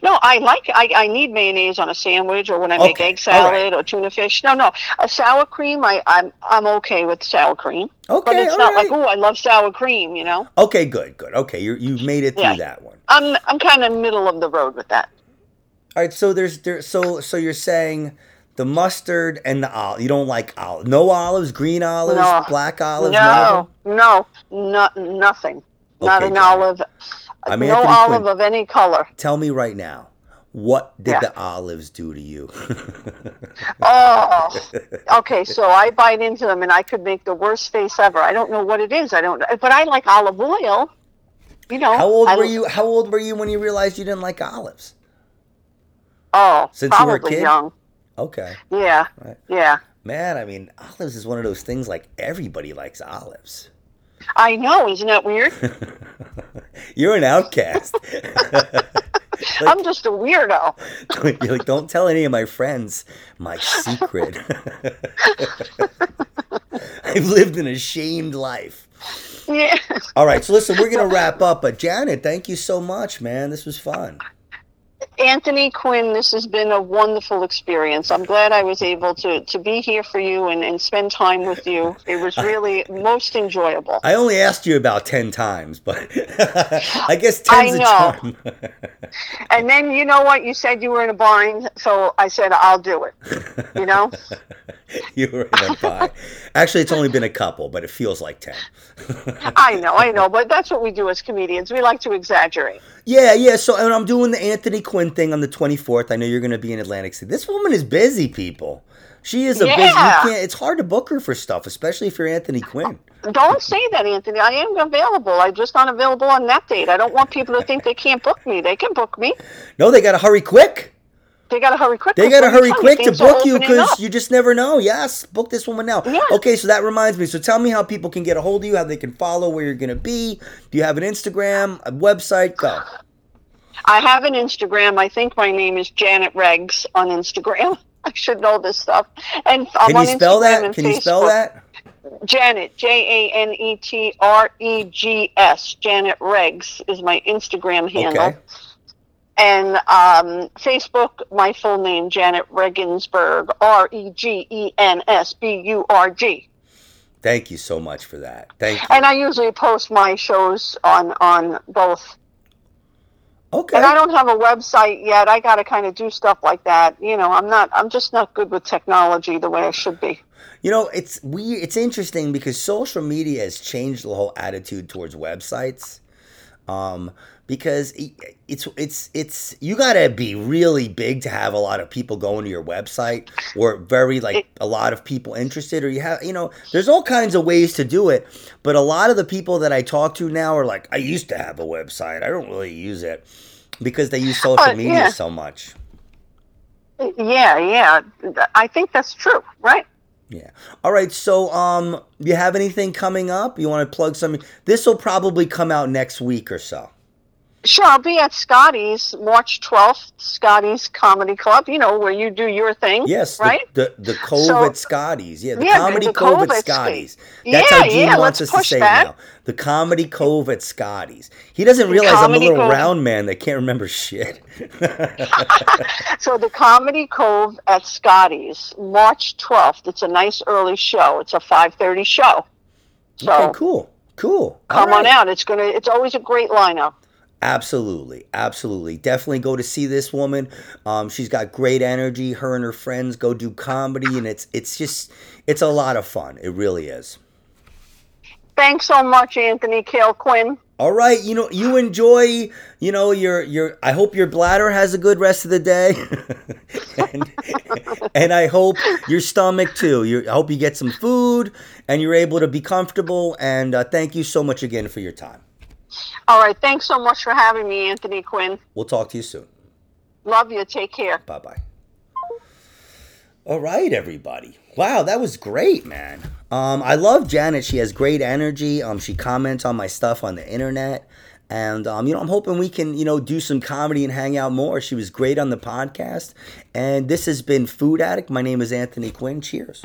No, I like. I, I need mayonnaise on a sandwich or when I make Okay, egg all right. salad or tuna fish. No, no, a sour cream. I I'm I'm okay with sour cream. Okay, but it's all not right. like oh, I love sour cream. You know, Okay, good, good. Okay, you you made it through Yeah. that one. I'm I'm kind of middle of the road with that. All right, so there's there so so you're saying the mustard and the olive. You don't like olive. No olives, green olives, No. black olives. none of No, them? no, not nothing. Not Okay, an Janet. olive. I'm no Anthony olive Quinn. of any color. Tell me right now, what did Yeah. the olives do to you? Oh, okay. So I bite into them, and I could make the worst face ever. I don't know what it is. I don't. But I like olive oil. You know. how old I- were you? How old were you when you realized you didn't like olives? Oh, Since you were a kid? young. Okay, Yeah, Right. yeah. man. I mean, olives is one of those things. Like everybody likes olives. I know. Isn't that weird? You're an outcast. I'm just a weirdo. You're like, don't tell any of my friends my secret. I've lived an ashamed life. Yeah. All right, so listen, we're gonna wrap up. But Janet, thank you so much, man. This was fun. Anthony Quinn, this has been a wonderful experience. I'm glad I was able to, to be here for you and, and spend time with you. It was really most enjoyable. I only asked you about ten times, but I guess I ten's a know. charm. And then you know what? You said you were in a bind, so I said I'll do it. You know? you were in a pie. Actually, it's only been a couple, but it feels like ten. I know, I know, but that's what we do as comedians. We like to exaggerate. Yeah, yeah. So and I'm doing the Anthony Quinn thing on the 24th. I know you're going to be in Atlantic City. This woman is busy, people. She is a busy. You can't. It's hard to book her for stuff, especially if you're Anthony Quinn. Don't say that, Anthony. I am available. I'm just not available on that date. I don't want people to think they can't book me. They can book me. No, they got to hurry quick. They got to hurry quick. They got to hurry quick to book you because you just never know. Yes, book this woman now. Yeah. Okay, so that reminds me. So tell me how people can get a hold of you, how they can follow, where you're going to be. Do you have an Instagram, a website? Go. I have an Instagram. I think my name is Janet Regs on Instagram. I should know this stuff. And I'm Can on you spell Instagram that? Can you spell Facebook. that? Janet, J A N E T R E G S. Janet Regs is my Instagram handle. Okay. And um, Facebook, my full name, Janet Regensburg, R E G E N S B U R G. Thank you so much for that. Thank you. And I usually post my shows on on both. Okay. And I don't have a website yet. I got to kind of do stuff like that. You know, I'm not. I'm just not good with technology the way I should be. You know, it's we. It's interesting because social media has changed the whole attitude towards websites. Um, because it- it's it's it's you gotta be really big to have a lot of people going to your website, or very like a lot of people interested, or you have you know, there's all kinds of ways to do it. But a lot of the people that I talk to now are like, I used to have a website, I don't really use it because they use social Uh, media yeah. so much. Yeah, yeah. I think that's true, right? Yeah. All right. So, um, you have anything coming up? You want to plug something? This will probably come out next week or so. Sure, I'll be at Scotty's March 12th, Scotty's Comedy Club, you know, where you do your thing. Yes. Right? The the, Cove So- at Scotty's. Yeah. The Yeah, comedy the Cove, Cove at Scotty's. Sc- That's Yeah, how Gene yeah, wants let's to say that. it now. The comedy Cove at Scotty's. He doesn't realize I'm a little Cove. round man that can't remember shit. So the Comedy Cove at Scotty's, March 12th. It's a nice early show. It's a 5:30 show. So okay. Cool. Cool. Come on out. It's gonna. It's always a great lineup. Absolutely, absolutely. Definitely go to see this woman. Um, she's got great energy. Her and her friends go do comedy, and it's it's just it's a lot of fun. It really is. Thanks so much, Anthony Kale Quinn. All right, you know you enjoy. You know your your. I hope your bladder has a good rest of the day, and, and I hope your stomach too. You, I hope you get some food and you're able to be comfortable. And uh, thank you so much again for your time. All right. Thanks so much for having me, Anthony Quinn. We'll talk to you soon. Love you. Take care. Bye bye. All right, everybody. Wow, that was great, man. Um, I love Janet. She has great energy. Um, she comments on my stuff on the internet, and um, you know, I'm hoping we can, you know, do some comedy and hang out more. She was great on the podcast, and this has been Food Addict. My name is Anthony Quinn. Cheers.